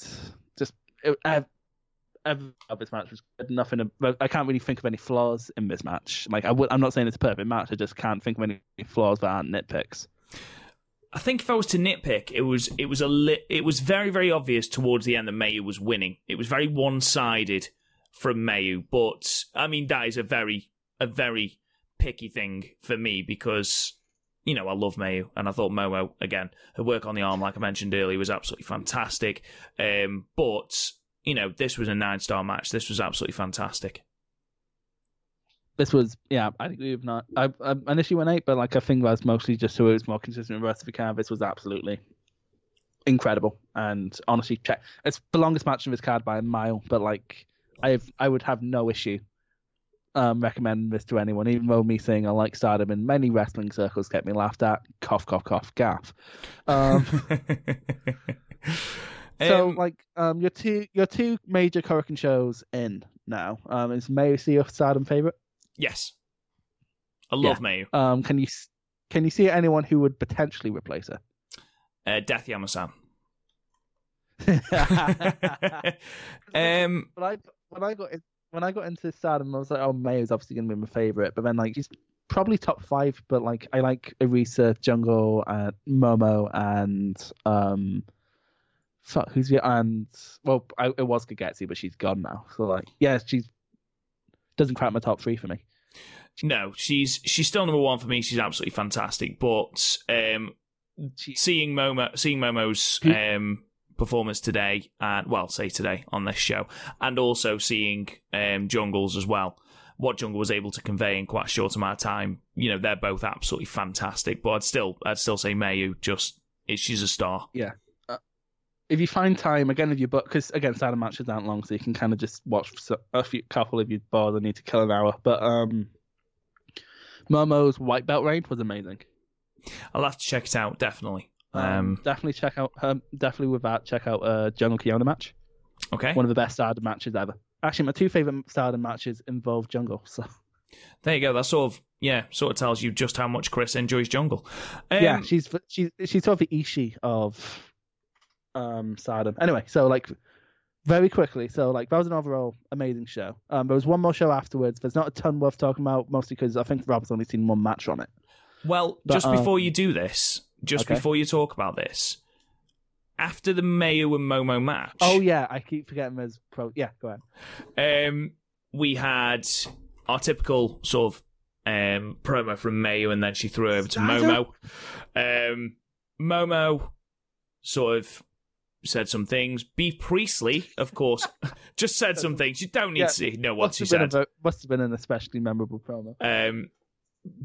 just it, ev- everything about this match was good. Nothing. I can't really think of any flaws in this match. Like I would, I'm not saying it's a perfect match. I just can't think of any flaws that aren't nitpicks. I think if I was to nitpick, it was it was a li- it was very very obvious towards the end that Mayu was winning. It was very one sided from Mayu, but I mean that is a very a very picky thing for me because you know I love Mayu and I thought Momo again her work on the arm like I mentioned earlier was absolutely fantastic. Um, but you know this was a nine star match. This was absolutely fantastic. This was yeah, I agree with not. I, I initially went eight, but like I think that's mostly just so it was more consistent with the rest of the card. This was absolutely incredible, and honestly, check. It's the longest match of his card by a mile, but like I have, I would have no issue um recommending this to anyone, even though me saying I like Stardom in many wrestling circles get me laughed at. Cough, cough, cough, gaff. Um, so Um, like um your two your two major Korakuen shows in now. Um, is Mayu see your Stardom favorite? Yes, I love Mayu. Um, can you can you see anyone who would potentially replace her? Uh, Death Yamasan. um, I when I got in, when I got into Stardom, I was like, oh, Mayu's obviously gonna be my favorite. But then like she's probably top five. But like I like Arisa, Jungle, and Momo, and um, fuck who's the and well, I, it was Kagetsu, but she's gone now. So like, yeah, she's doesn't crack my top three for me. no, she's she's still number one for me. She's absolutely fantastic. But um, She, seeing Momo, seeing Momo's Who- um, performance today, and well, say today on this show, and also seeing um, Jungle's as well. What Jungle was able to convey in quite a short amount of time, you know, they're both absolutely fantastic. But I'd still, I'd still say Mayu just, she's a star. If you find time again if you book because again Stardom matches aren't long, so you can kind of just watch a few couple if you bored and need to kill an hour. But um, Momo's white belt reign was amazing. I'll have to check it out definitely. Um, Um, definitely check out um, definitely with that check out uh Jungle Kyona match. okay, One of the best Stardom matches ever. Actually, my two favorite Stardom matches involve Jungle. So there you go. That sort of, yeah, sort of tells you just how much Chris enjoys Jungle. Um, yeah, she's she's she's sort of the Ishii of um Stardom. Anyway, so like very quickly, so like that was an overall amazing show. Um, there was one more show afterwards. There's not a ton worth talking about, mostly because I think Rob's only seen one match on it. Well, But, just um, before you do this, just okay. before you talk about this, after the Mayu and Momo match, Oh yeah, I keep forgetting there's pro. Yeah, go ahead. um, we had our typical sort of um, promo from Mayu, and then she threw over to Momo. Um, Momo sort of said some things. Bea Priestley, of course, just said some things. You don't need Yeah, to know what she said. a, must have been an especially memorable promo. Um,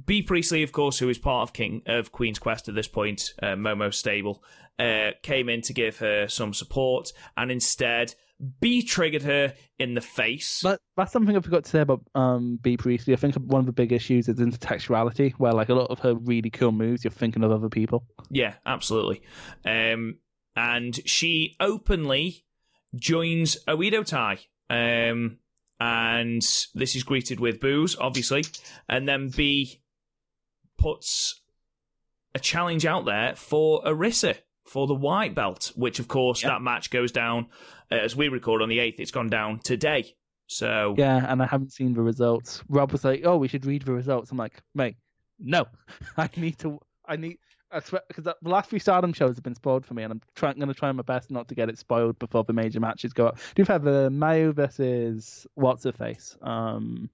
Bea Priestley, of course, who is part of King of Queen's Quest at this point, uh, Momo stable, uh, came in to give her some support, and instead Bea triggered her in the face. But that's something I forgot to say about um Bea Priestley. I think one of the big issues is intertextuality, where like a lot of her really cool moves, you're thinking of other people. Yeah, absolutely. Um, and she openly joins Oedo Tai. Um, and this is greeted with boos, obviously. And then Bea puts a challenge out there for Arisa for the white belt, which, of course, Yeah. that match goes down uh, as we record on the 8th. It's gone down today. So, Yeah, and I haven't seen the results. Rob was like, "Oh, we should read the results." I'm like, "Mate, no, I need to. I need." I swear, because the last few Stardom shows have been spoiled for me, and I'm trying, going to try my best not to get it spoiled before the major matches go up. Do you have the Mayu versus what's her face? Um,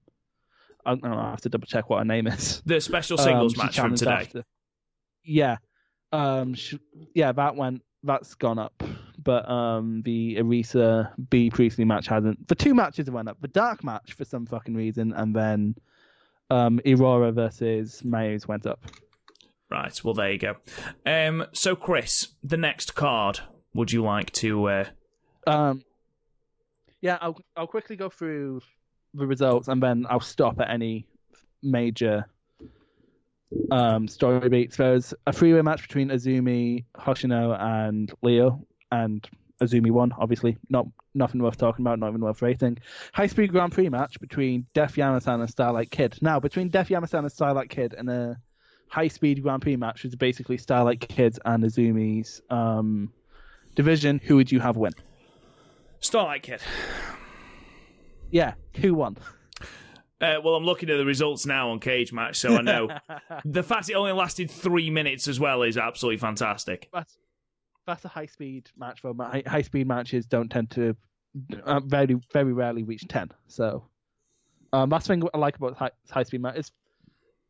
I don't know. I have to double check what her name is. the special singles Um, match from today. after. Yeah, um, sh- yeah, that went. That's gone up, but um, the Arisa Bea Priestley match hasn't. The two matches went up. The dark match for some fucking reason, and then um, Aurora versus Mayos went up. Right. Well, there you go. Um, so, Chris, the next card. Would you like to? Uh, Um, yeah, I'll I'll quickly go through the results, and then I'll stop at any major um, story beats. There's a three-way match between Azumi, Hoshino, and Leo, and Azumi won. Obviously, not nothing worth talking about, not even worth rating. High-speed Grand Prix match between Def Yamasan and Starlight Kid. Now, between Def Yamasan and Starlight Kid, and a high-speed Grand Prix match, which is basically Starlight Kid and Azumi's um, division. Who would you have win? Starlight Kid. Yeah, who won? Uh, well, I'm looking at the results now on Cagematch, so I know the fact it only lasted three minutes as well is absolutely fantastic. that's that's a high speed match. For high, high speed matches don't tend to uh, very very rarely reach ten. So um, that's the thing I like about high, high speed matches.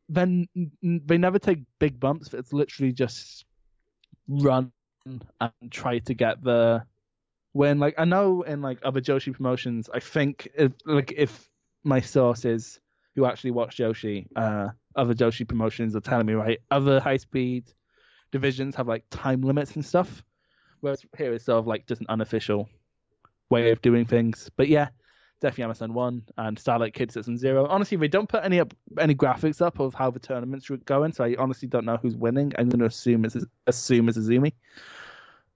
Then they never take big bumps. It's literally just run and try to get the win. Like I know in like other Joshi promotions, I think if like if my sources who actually watch Joshi, uh, other Joshi promotions are telling me right, other high speed divisions have like time limits and stuff, whereas here it's sort of like just an unofficial way of doing things. But yeah, definitely Amazon one and Starlight Kid System Zero. Honestly, they don't put any up any graphics up of how the tournaments are going, so I honestly don't know who's winning. I'm going to assume it's assume it's Azumi.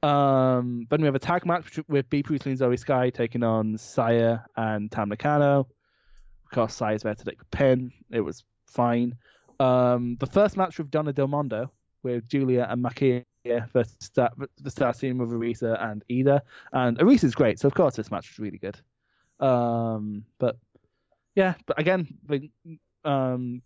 Um, then we have a tag match with Bea Priestley and Zoe Sky taking on Saya and Tam Nakano. Of course, Saya's there to take the pin. It was fine. Um, the first match with Donna Del Mondo with Giulia and Maika versus the start team with Arisa and Ida. And Arisa's great, so of course this match was really good. Um, but yeah, but again, the um,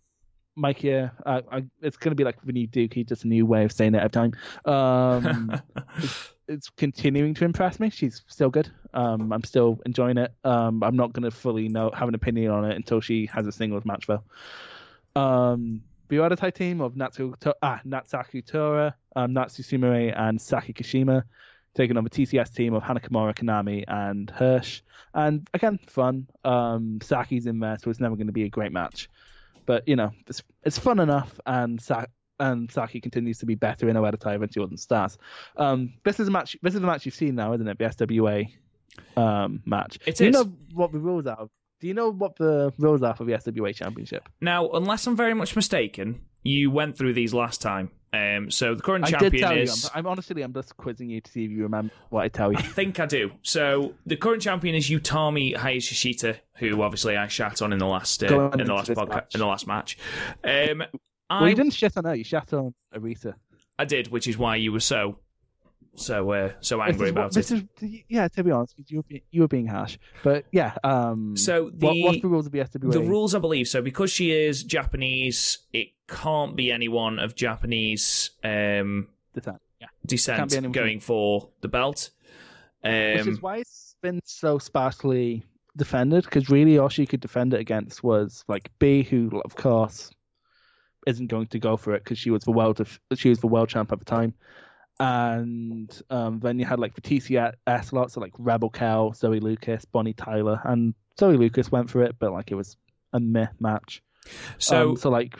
Maika, uh, I, it's going to be like the new Dookie, just a new way of saying it every time. Um, it's, it's, continuing to impress me. She's still good. Um, I'm still enjoying it. Um, I'm not going to fully know have an opinion on it until she has a singles match though. Um, the other team of Natsu, ah, Natsuko Tora, um, Natsu Sumire, and Saki Kashima taking on the TCS team of Hana Kimura, Konami, and Hirsch. And again, fun. Um, Saki's in there, so it's never going to be a great match. But, you know, it's, it's fun enough, and Sa- and Saki continues to be better in Oedo Tai than Jordan Stars. Um, this is a match. This is a match you've seen now, isn't it? The SWA um, match. It Do is. you know what the rules are? Do you know what the rules are for the SWA Championship? Now, unless I'm very much mistaken, you went through these last time. Um, so the current I champion did tell is. you. I'm, I'm honestly, I'm just quizzing you to see if you remember what I tell you. I think I do. So the current champion is Utami Hayashishita, who obviously I shat on in the last uh, in the last podcast match. in the last match. Um, I you didn't shit on her. You shat on Arita. I did, which is why you were so so uh, so angry what- about this it. is- yeah, to be honest, you were being, you were being harsh. But yeah, um, So what, the- what's the rules of the SWA? The rules, I believe, so because she is Japanese, it can't be anyone of Japanese um, Descent, yeah. descent Can't be anyone from- going for the belt. Which Um, is why it's been so sparsely defended. Because really, all she could defend it against was like Bea, who of course isn't going to go for it because she was the world of, she was the world champ at the time. And um, then you had like the TCS lots, so like Rebel Kel, Zoe Lucas, Bonnie Tyler, and Zoe Lucas went for it, but like it was a meh match. so Um, so like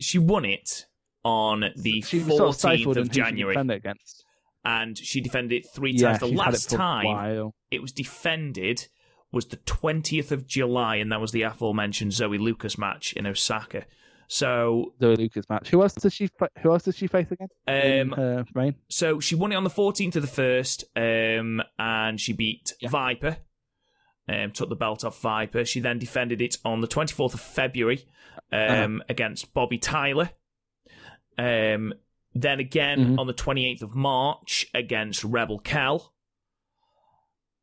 she won it on the she was sort of 14th of she January, against. and she defended it three Yeah, times. The had it last time it was defended was the 20th of July, and that was the aforementioned Zoe Lucas match in Osaka. So, the Lucas match. Who else does she? Who else does she face again? in um, her reign. so she won it on the 14th of the first, um, and she beat Yeah. Viper. Um, took the belt off Viper. She then defended it on the 24th of February Uh-huh. um, against Bobbi Tyler. Um, then again Mhm. on the 28th of March against Rebel Kel.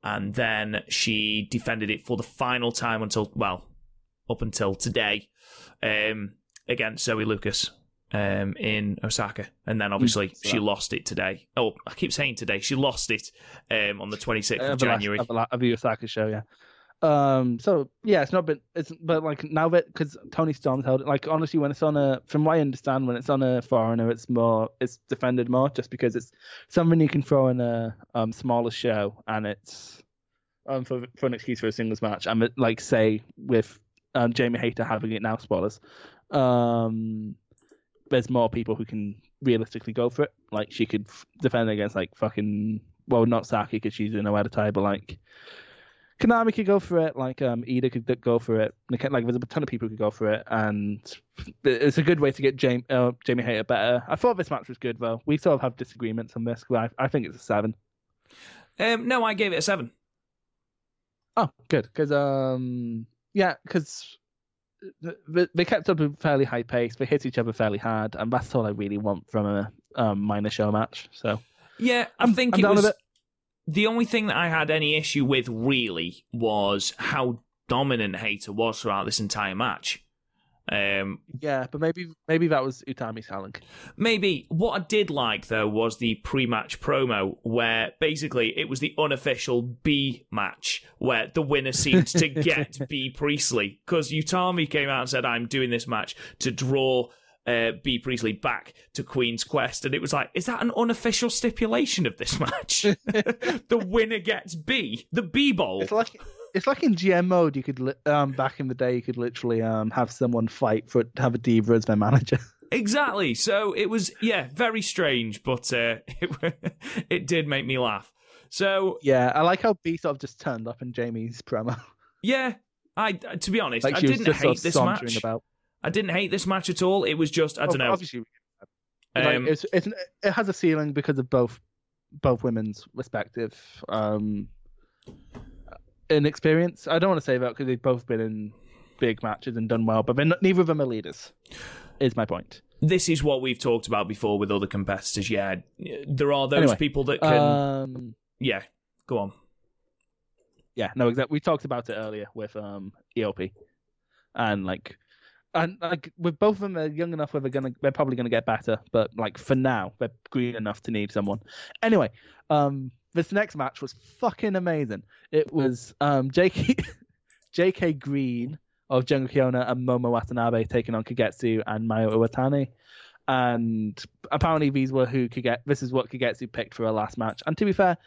And then she defended it for the final time until, well, up until today, um, against Zoe Lucas um, in Osaka. And then obviously so she lost it today. Oh, I keep saying today. She lost it um, on the 26th Uh, of last- January. of the, la- of the Osaka show, yeah. Um. So yeah, it's not been. It's but like now that because Toni Storm's held it. Like honestly, when it's on a, from what I understand, when it's on a foreigner, it's more, it's defended more, just because it's something you can throw in a um smaller show, and it's um for for an excuse for a singles match. And like say with um Jamie Hayter having it now, spoilers. Um, there's more people who can realistically go for it. Like she could f- defend against like fucking well, not Saki because she's in a tie, but like Konami could go for it. Like um, Ida could go for it. Like there's a ton of people who could go for it, and it's a good way to get Jamie uh, Jamie Hayter better. I thought this match was good though. We sort of have disagreements on this. but I, I think it's a seven. Um, no, I gave it a seven. Oh, good. Because um, yeah, because they, kept up a fairly high pace. They hit each other fairly hard, and that's all I really want from a um, minor show match. So Yeah, I I'm- think I'm it was. The only thing that I had any issue with really was how dominant Hayter was throughout this entire match. Um, yeah, but maybe maybe that was Utami talent. maybe what I did like though was the pre-match promo where basically it was the unofficial B match where the winner seemed to get Bea Priestley because Utami came out and said, "I'm doing this match to draw." Uh, Bea Priestley back to Queen's Quest, and it was like, is that an unofficial stipulation of this match? the winner gets B, the B Bowl. It's like it's like in GM mode. You could li- um back in the day, you could literally um have someone fight for have a diva as their manager. Exactly. So it was, yeah, very strange, but uh, it, it did make me laugh. So yeah, I like how Bea sort of just turned up in Jamie's promo. yeah, I to be honest, Like I didn't just sort hate of this match. about. I didn't hate this match at all. It was just, I Oh, don't know. Obviously, like, Um, it's, it's it has a ceiling because of both both women's respective um inexperience. I don't want to say that because they've both been in big matches and done well, but they're not, neither of them are leaders. Is my point. this is what we've talked about before with other competitors. Yeah, there are those Anyway, people that can. Um, yeah, go on. yeah, no, exactly. We talked about it earlier with um EOP, and like, and like with both of them, they're young enough where they're gonna, they're probably gonna get better. But like for now, they're green enough to need someone. Anyway, um, this next match was fucking amazing. It was um JK, JK Green of Jungle Kyona and Momo Watanabe taking on Kagetsu and Mayu Iwatani. And apparently these were who could get this is what Kagetsu picked for her last match. And to be fair,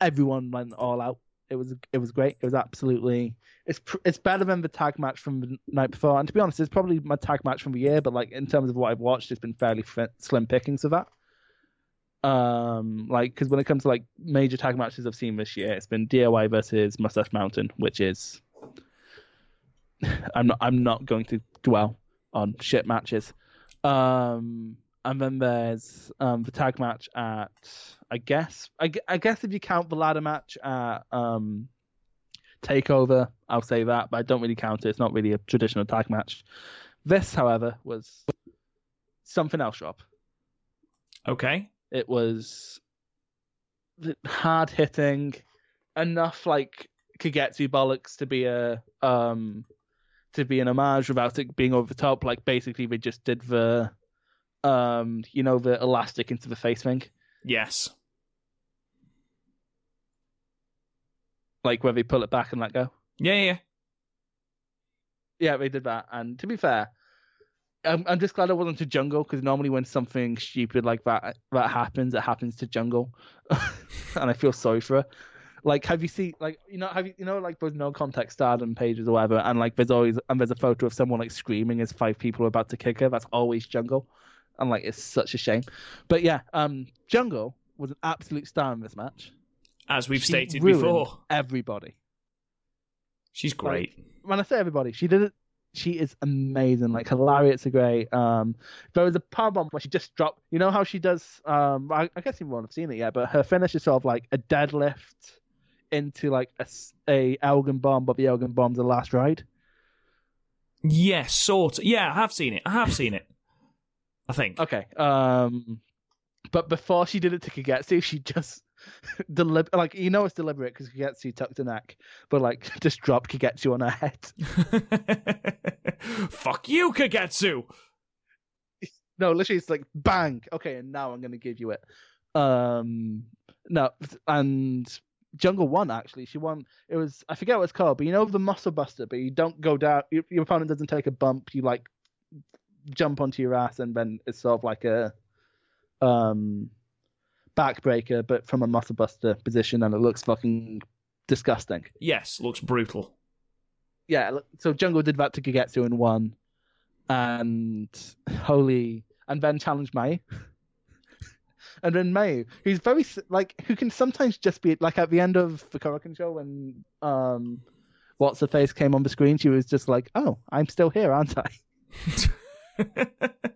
everyone went all out. It was it was great. It was absolutely it's it's better than the tag match from the night before. And to be honest, it's probably my tag match from the year. But like in terms of what I've watched, it's been fairly fi- slim pickings of that. Um, like because when it comes to like major tag matches I've seen this year, it's been DIY versus Moustache Mountain, which is I'm not I'm not going to dwell on shit matches. Um, and then there's um the tag match at I guess I, I guess if you count the ladder match at um Takeover, I'll say that, but I don't really count it. It's not really a traditional tag match. This, however, was something else, Rob. Okay. It was hard hitting, enough like Kagetsu bollocks to be a um to be an homage without it being over the top. Like basically they just did the um you know the elastic into the face thing, Yes. like where they pull it back and let go. Yeah, yeah. Yeah, they did that. And to be fair, I'm, I'm just glad I wasn't to Jungle because normally when something stupid like that that happens, it happens to Jungle, and I feel sorry for her. Like, have you seen like you know have you you know like there's no context stardom pages or whatever, and like there's always and there's a photo of someone like screaming as five people are about to kick her. That's always Jungle, and like it's such a shame. But yeah, um, Jungle was an absolute star in this match. As we've She stated before, everybody. she's great. when I say everybody, she did it. She is amazing, like hilarious, are great. Um, there was a power bomb where she just dropped. You know how she does? Um, I, I guess you won't have seen it yet, but her finish is sort of like a deadlift into like a Elgin bomb, but the Elgin bomb's the last ride. yes, sort. Of. Yeah, I have seen it. I have seen it. I think. Okay. Um, but before she did it to Kagetsu, she just delib like you know it's deliberate because Kagetsu tucked her neck, but like just dropped Kagetsu on her head. Fuck you, Kagetsu. No, literally, it's like bang. Okay, and now I'm gonna give you it. Um, no, and Jungle won actually. She won. It was I forget what it's called, but you know the Muscle Buster. But you don't go down. Your, your opponent doesn't take a bump. You like jump onto your ass, and then it's sort of like a um backbreaker, but from a Muscle Buster position, and it looks fucking disgusting. Yes, looks brutal. yeah, so Jungle did that to Kagetsu and won, and holy, and then challenged May, and then May, who's very like who can sometimes just be like at the end of the Korakuen show when um, what's her face came on the screen, she was just like, oh, I'm still here, aren't I?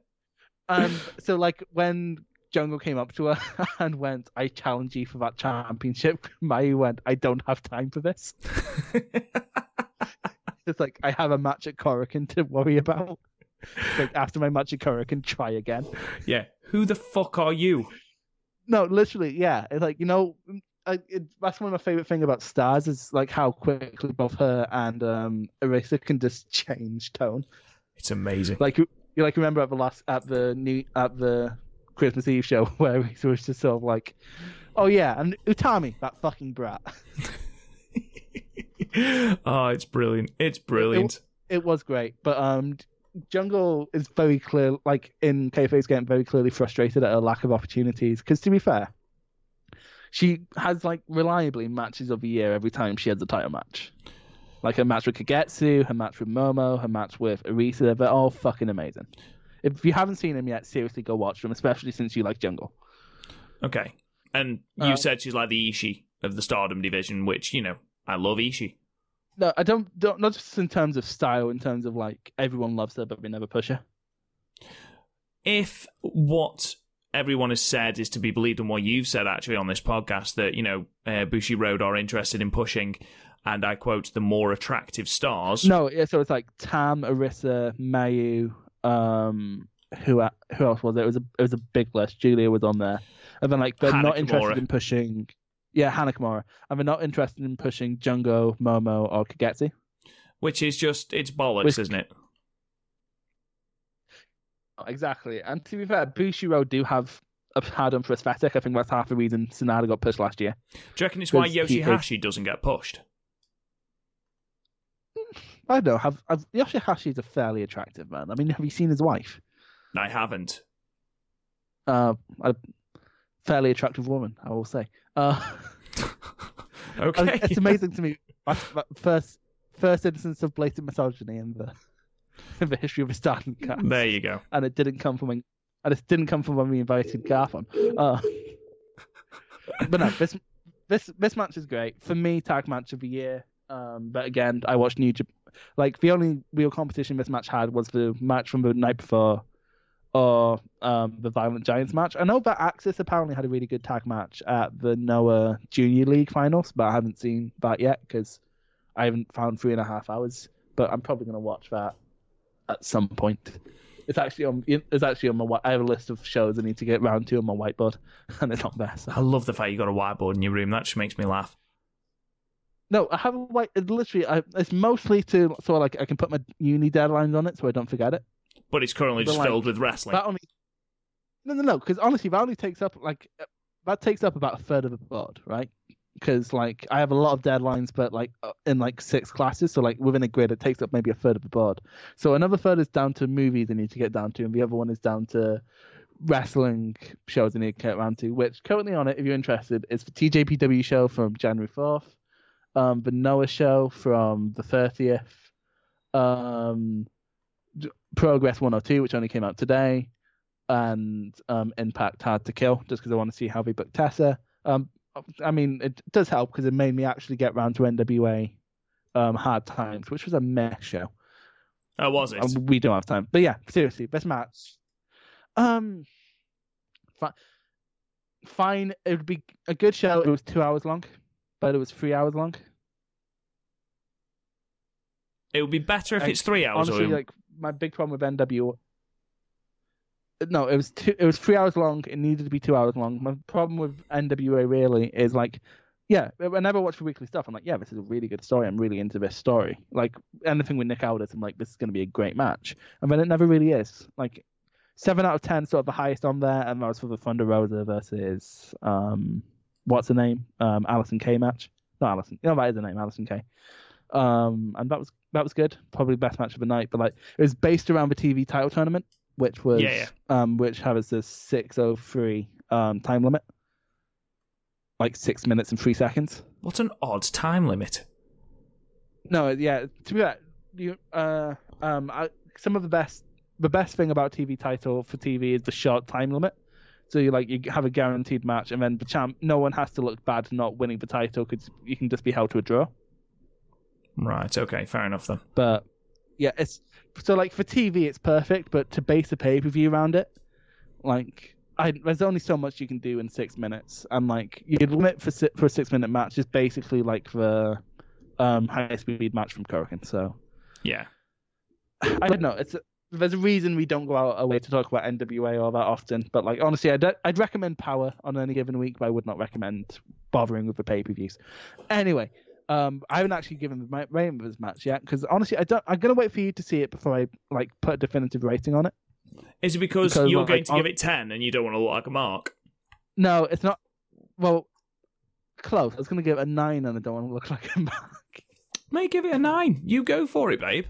And so like when Jungle came up to her and went, I challenge you for that championship, May went, I don't have time for this. It's like I have a match at Korakuen to worry about. Like after my match at Korakuen, try again. yeah. Who the fuck are you? No, literally, yeah. It's like you know, I, it, that's one of my favorite thing about stars is like how quickly both her and um Arisa can just change tone. It's amazing. Like you, you like remember at the last at the new at the Christmas Eve show where he was just sort of like, oh yeah, and Utami, that fucking brat. oh, it's brilliant. It's brilliant. it was great, but um, Jungle is very clear, like in Kayfabe's getting very clearly frustrated at her lack of opportunities. Because to be fair, she has like reliably matches of the year every time she has a title match. Like her match with Kagetsu, her match with Momo, her match with Arisa, they're all fucking amazing. If you haven't seen him yet, seriously go watch them, especially since you like Jungle. Okay. And you Uh, said she's like the Ishii of the Stardom division, which, you know, I love Ishii. No, I don't, don't not just in terms of style, in terms of like everyone loves her, but we never push her. if what everyone has said is to be believed and what you've said actually on this podcast that you know uh, Bushiroad are interested in pushing and I quote the more attractive stars No, yeah, so it's like Tam, Arisa, Mayu, um, who who else was it? It was a it was a big list. Julia was on there, and then like they're Hana not interested in pushing. Yeah, Hana Kimura, and they're not interested in pushing Jungo, Momo, or Kagetsu. which is just it's bollocks Which- isn't it Exactly, and to be fair, Bushiroad do have a pardon for aesthetic. I think that's half the reason Sanada got pushed last year. do you reckon it's why Yoshihashi doesn't get pushed I don't know. Have, have is a fairly attractive man. I mean, have you seen his wife? I haven't Uh, a fairly attractive woman, I will say. Uh, okay it's amazing to me. My, my first first instance of blatant misogyny in the in the history of a starting cast, there you go and it didn't come from when and it didn't come from when we invited Garth on. Uh, but no, this this this match is great for me. Tag match of the year. Um, but again, I watched New Japan. Like the only real competition this match had was the match from the night before, or um, the Violent Giants match. I know that Axis apparently had a really good tag match at the Noah Junior League finals, but I haven't seen that yet because I haven't found three and a half hours. But I'm probably gonna watch that at some point. It's actually on. It's actually on my. I have a list of shows I need to get round to on my whiteboard, and it's not there. So. I love the fact you got a whiteboard in your room that just makes me laugh No, I have a white. Literally, I, it's mostly to so like I can put my uni deadlines on it so I don't forget it. but it's currently But, just like, filled with wrestling That only. No, no, no. Because honestly, that only takes up like that takes up about a third of the board, right? Because like I have a lot of deadlines, but like uh, in like six classes, so like within a grid, it takes up maybe a third of the board. So another third is down to movies I need to get down to, and the other one is down to wrestling shows I need to get around to. Which currently on it, if you're interested, is the TJPW show from January fourth, um, the Noah show from the thirtieth, um, J- Progress 102, which only came out today, and um, Impact Hard to Kill, just because I want to see how they book Tessa. Um, I mean, it does help because it made me actually get round to NWA um, Hard Times, which was a mess show. oh was it Um, we don't have time, but yeah, seriously, best match. Um, fi- fine. It would be a good show. It was two hours long, but it was three hours long. It would be better if it's three hours Honestly, like my big problem with NW. No, it was two. It was three hours long. It needed to be two hours long. My problem with NWA really is like, yeah. Whenever I watch the weekly stuff, I'm like, yeah, this is a really good story. I'm really into this story. Like anything with Nick Aldis, I'm like, this is going to be a great match. And then it never really is. Like seven out of ten, sort of the highest on there, and that was for the Thunder Rosa versus um, what's her name? Um, Allysin Kay match. Not Alison. No, that is her name, Allysin Kay. Um, and that was that was good. Probably best match of the night. But like it was based around the TV title tournament, which was Yeah, um, which has a six oh three um time limit, like six minutes and three seconds. what an odd time limit No, yeah. To be fair, you uh um I, some of the best the best thing about TV title for TV is the short time limit. So you like you have a guaranteed match, and then the champ. No one has to look bad not winning the title because you can just be held to a draw. Right okay fair enough then But yeah, it's so like for TV it's perfect, but to base a pay per view around it, like I there's only so much you can do in six minutes, and like you limit for si- for a six minute match is basically like the um high speed match from Korakuen. So yeah I don't know. It's there's a reason we don't go out our way to talk about NWA all that often, but like honestly, I'd I'd recommend Power on any given week, but I would not recommend bothering with the pay per views. Anyway, um, I haven't actually given the rating of this match yet because honestly, I don't. I'm gonna wait for you to see it before I like put a definitive rating on it. is it because, Because, you're going to give it 10 and you don't want to look like a mark No, it's not. Well, close. I was gonna give it a nine, and I don't want to look like a mark. May give it a 9 you go for it babe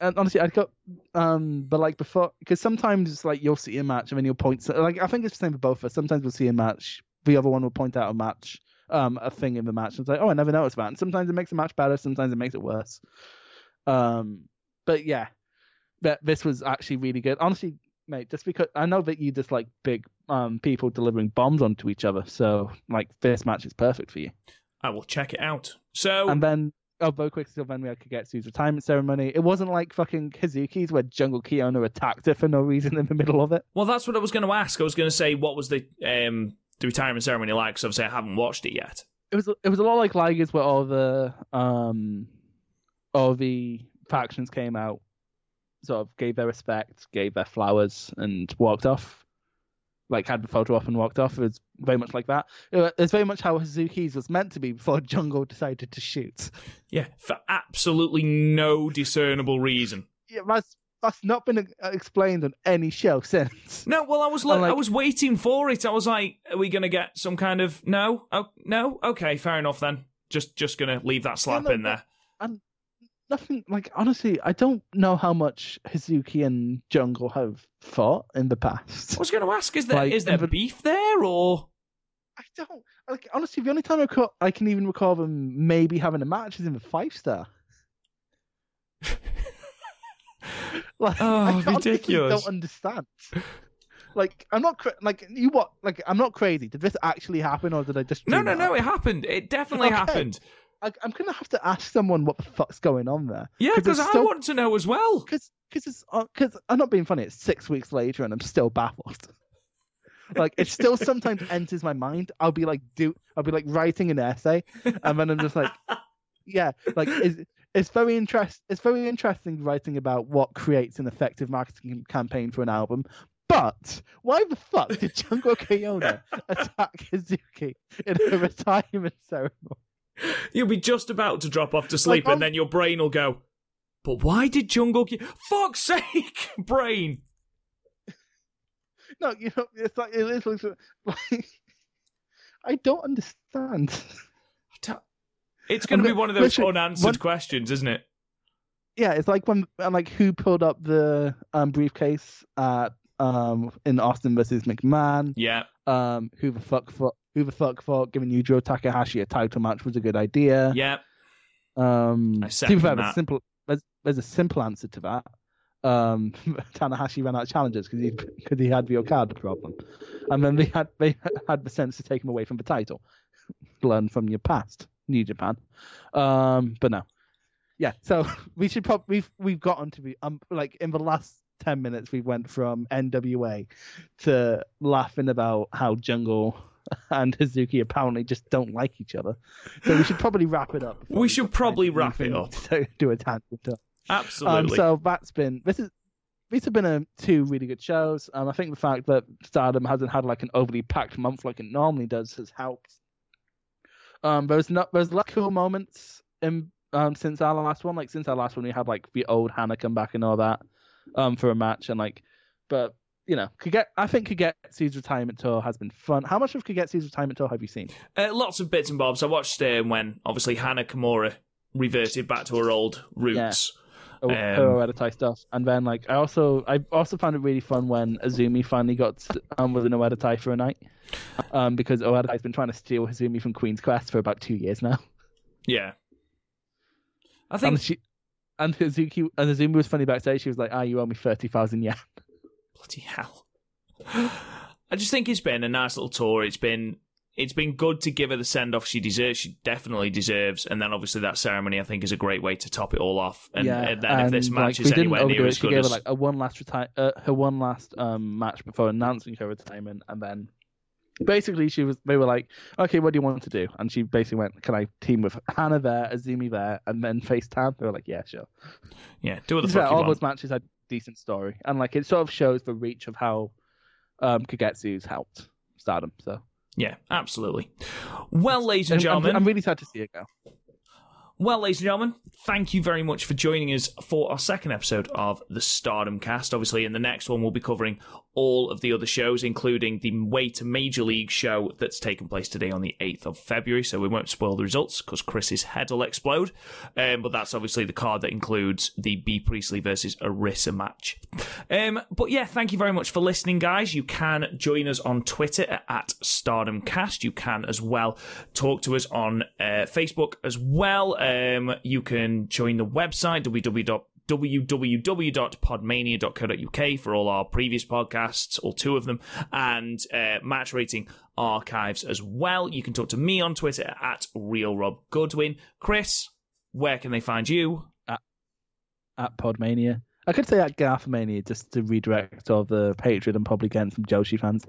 and honestly, I'd got um, but like before, because sometimes it's like you'll see a match and then you'll point. Like I think it's the same for both of us. Sometimes we'll see a match, the other one will point out a match um, a thing in the match. It's like, oh, I never noticed that. And sometimes it makes the match better, sometimes it makes it worse. Um, but yeah, that this was actually really good. Honestly, mate, just because I know that you just like big um people delivering bombs onto each other, so like this match is perfect for you. I will check it out. So And then oh, very quickly, so then we had Kagetsu's retirement ceremony. It wasn't like fucking Hazuki's where Jungle Kyona attacked her for no reason in the middle of it. Well, that's what I was going to ask. I was going to say, what was the um, the retirement ceremony like? Because obviously I haven't watched it yet. It was it was a lot like Liger's where all the um all the factions came out, sort of gave their respect, gave their flowers, and walked off. Like had the photo op and walked off. It was very much like that. It's very much how Hazuki's was meant to be before Jungle decided to shoot. Yeah, for absolutely no discernible reason. Yeah, that's that's not been uh, explained on any show since. No, well, I was like, like- I was waiting for it. I was like, are we going to get some kind of no? Oh, no. Okay, fair enough then. Just just going to leave that slap no, in there. Nothing like honestly, I don't know how much Hazuki and Jungle have fought in the past. I was going to ask, is there is Like, there even- beef there or? I don't like honestly. The only time I, recall, I can even recall them maybe having a match is in the five star. like, Oh, I ridiculous. Don't understand. Like I'm not cra- like you what like I'm not crazy. Did this actually happen or did I just No, no, no. It happened. It definitely Okay. happened. I, I'm gonna have to ask someone what the fuck's going on there. Yeah, because I so- want to know as well. because because it's uh, because I'm not being funny. It's six weeks later and I'm still baffled. like it still sometimes enters my mind. I'll be like do I'll be like writing an essay and then I'm just like yeah like it's, it's very interest it's very interesting writing about what creates an effective marketing campaign for an album. But why the fuck did Jungle Kyona attack Hazuki in a retirement ceremony? You'll be just about to drop off to sleep, Like, and then your brain will go. But why did Jungle? Ki- Fuck's sake, brain. No, you know, it's like it is like I don't understand. It's going to be one of those unanswered one- questions, isn't it? Yeah, it's like when uh, like who pulled up the um, briefcase at um in Austin versus McMahon. Yeah. Um, who the fuck thought who the fuck thought giving Yujiro Takahashi a title match was a good idea. Yeah. Um, I second fair, that. there's simple there's, there's a simple answer to that. Um, Tanahashi ran out of challenges because he because he had the Okada problem, and then they had they had the sense to take him away from the title. Learn from your past, New Japan. Um, but no, yeah. So we should probably we've we've gotten to be um like in the last ten minutes we went from NWA to laughing about how Jungle and Hazuki apparently just don't like each other. So we should probably wrap it up. before We should probably wrap it up. To do a tangent. Um, Absolutely. so that's been this is these have been a, two really good shows. Um, I think the fact that Stardom hasn't had like an overly packed month like it normally does has helped. Um, there's not there's of cool moments in um since our last one. Like since our last one, we had like the old Hana come back and all that, um, for a match and like, but you know, Kaget I think Kagetsu's retirement tour has been fun. How much of Kagetsu's retirement tour have you seen? Uh, lots of bits and bobs. I watched uh, when obviously Hana Kimura reverted back to her old roots. Oh, Um, stuff, and then like I also I also found it really fun when Azumi finally got um with an Oedo Tai for a night, um because Oedo Tai's been trying to steal Azumi from Queen's Quest for about two years now, Yeah. I think and she and Hazuki and Azumi was funny backstage. She was like, "Ah, you owe me thirty thousand yen." bloody hell. I just think it's been a nice little tour. It's been it's been good to give her the send off she deserves. She definitely deserves, and then obviously that ceremony I think is a great way to top it all off. And, yeah, and then if this and, match like, is anywhere near it. as She gave as her like a one last retire uh, her one last um match before announcing her retirement, and then basically she was they were like, "Okay, what do you want to do?" And she basically went, "Can I team with Hana there, Azumi there, and then Face FaceTime?" They were like, "Yeah, sure." yeah, do what the fuck you all want. those matches had decent story, and like it sort of shows the reach of how um, Kagetsu's helped Stardom. So, Yeah, absolutely. Well, ladies and And I'm, gentlemen, I'm really sad to see it go. Well, ladies and gentlemen, thank you very much for joining us for our second episode of the Stardom Cast. Obviously, in the next one, we'll be covering all of the other shows, including the Way to Major League show that's taken place today on the 8th of February. So we won't spoil the results because Chris's head will explode. Um, but that's obviously the card that includes the Bea Priestley versus Arisa match. Um, but yeah, thank you very much for listening, guys. You can join us on Twitter at StardomCast. You can as well talk to us on uh, Facebook as well. Um, you can join the website www www.podmania.co.uk for all our previous podcasts, all two of them, and uh, match rating archives as well. You can talk to me on Twitter at RealRobGoodwin. Chris, where can they find you? At, at Podmania. I could say at Garthmania just to redirect all the hatred I'm probably getting some Joshi fans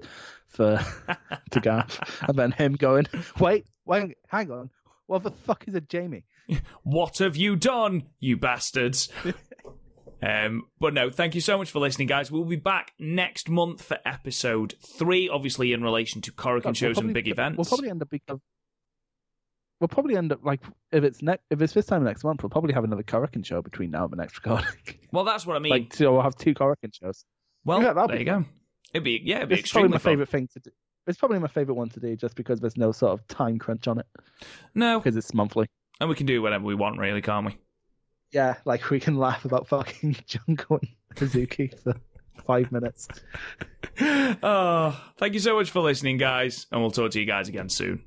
for to Garth. and then him going, wait, wait, hang on. What the fuck is a Jamie? What have you done, you bastards? Um, but no, thank you so much for listening, guys. We'll be back next month for episode three, obviously in relation to Korakuen We'll shows and big events. We'll probably end up because we'll probably end up like if it's ne- if it's this time next month, we'll probably have another Korakuen show between now and the next recording. well, that's what I mean. like, so we'll have two Korakuen shows. well, yeah, there be you go. It'd be yeah, it'd be It's probably extremely my fun. favorite thing to do. It's probably my favorite one to do, just because there's no sort of time crunch on it No, because it's monthly. And we can do whatever we want, really, can't we? Yeah, like we can laugh about fucking Junko and Hazuki for five minutes. oh, thank you so much for listening, guys, and we'll talk to you guys again soon.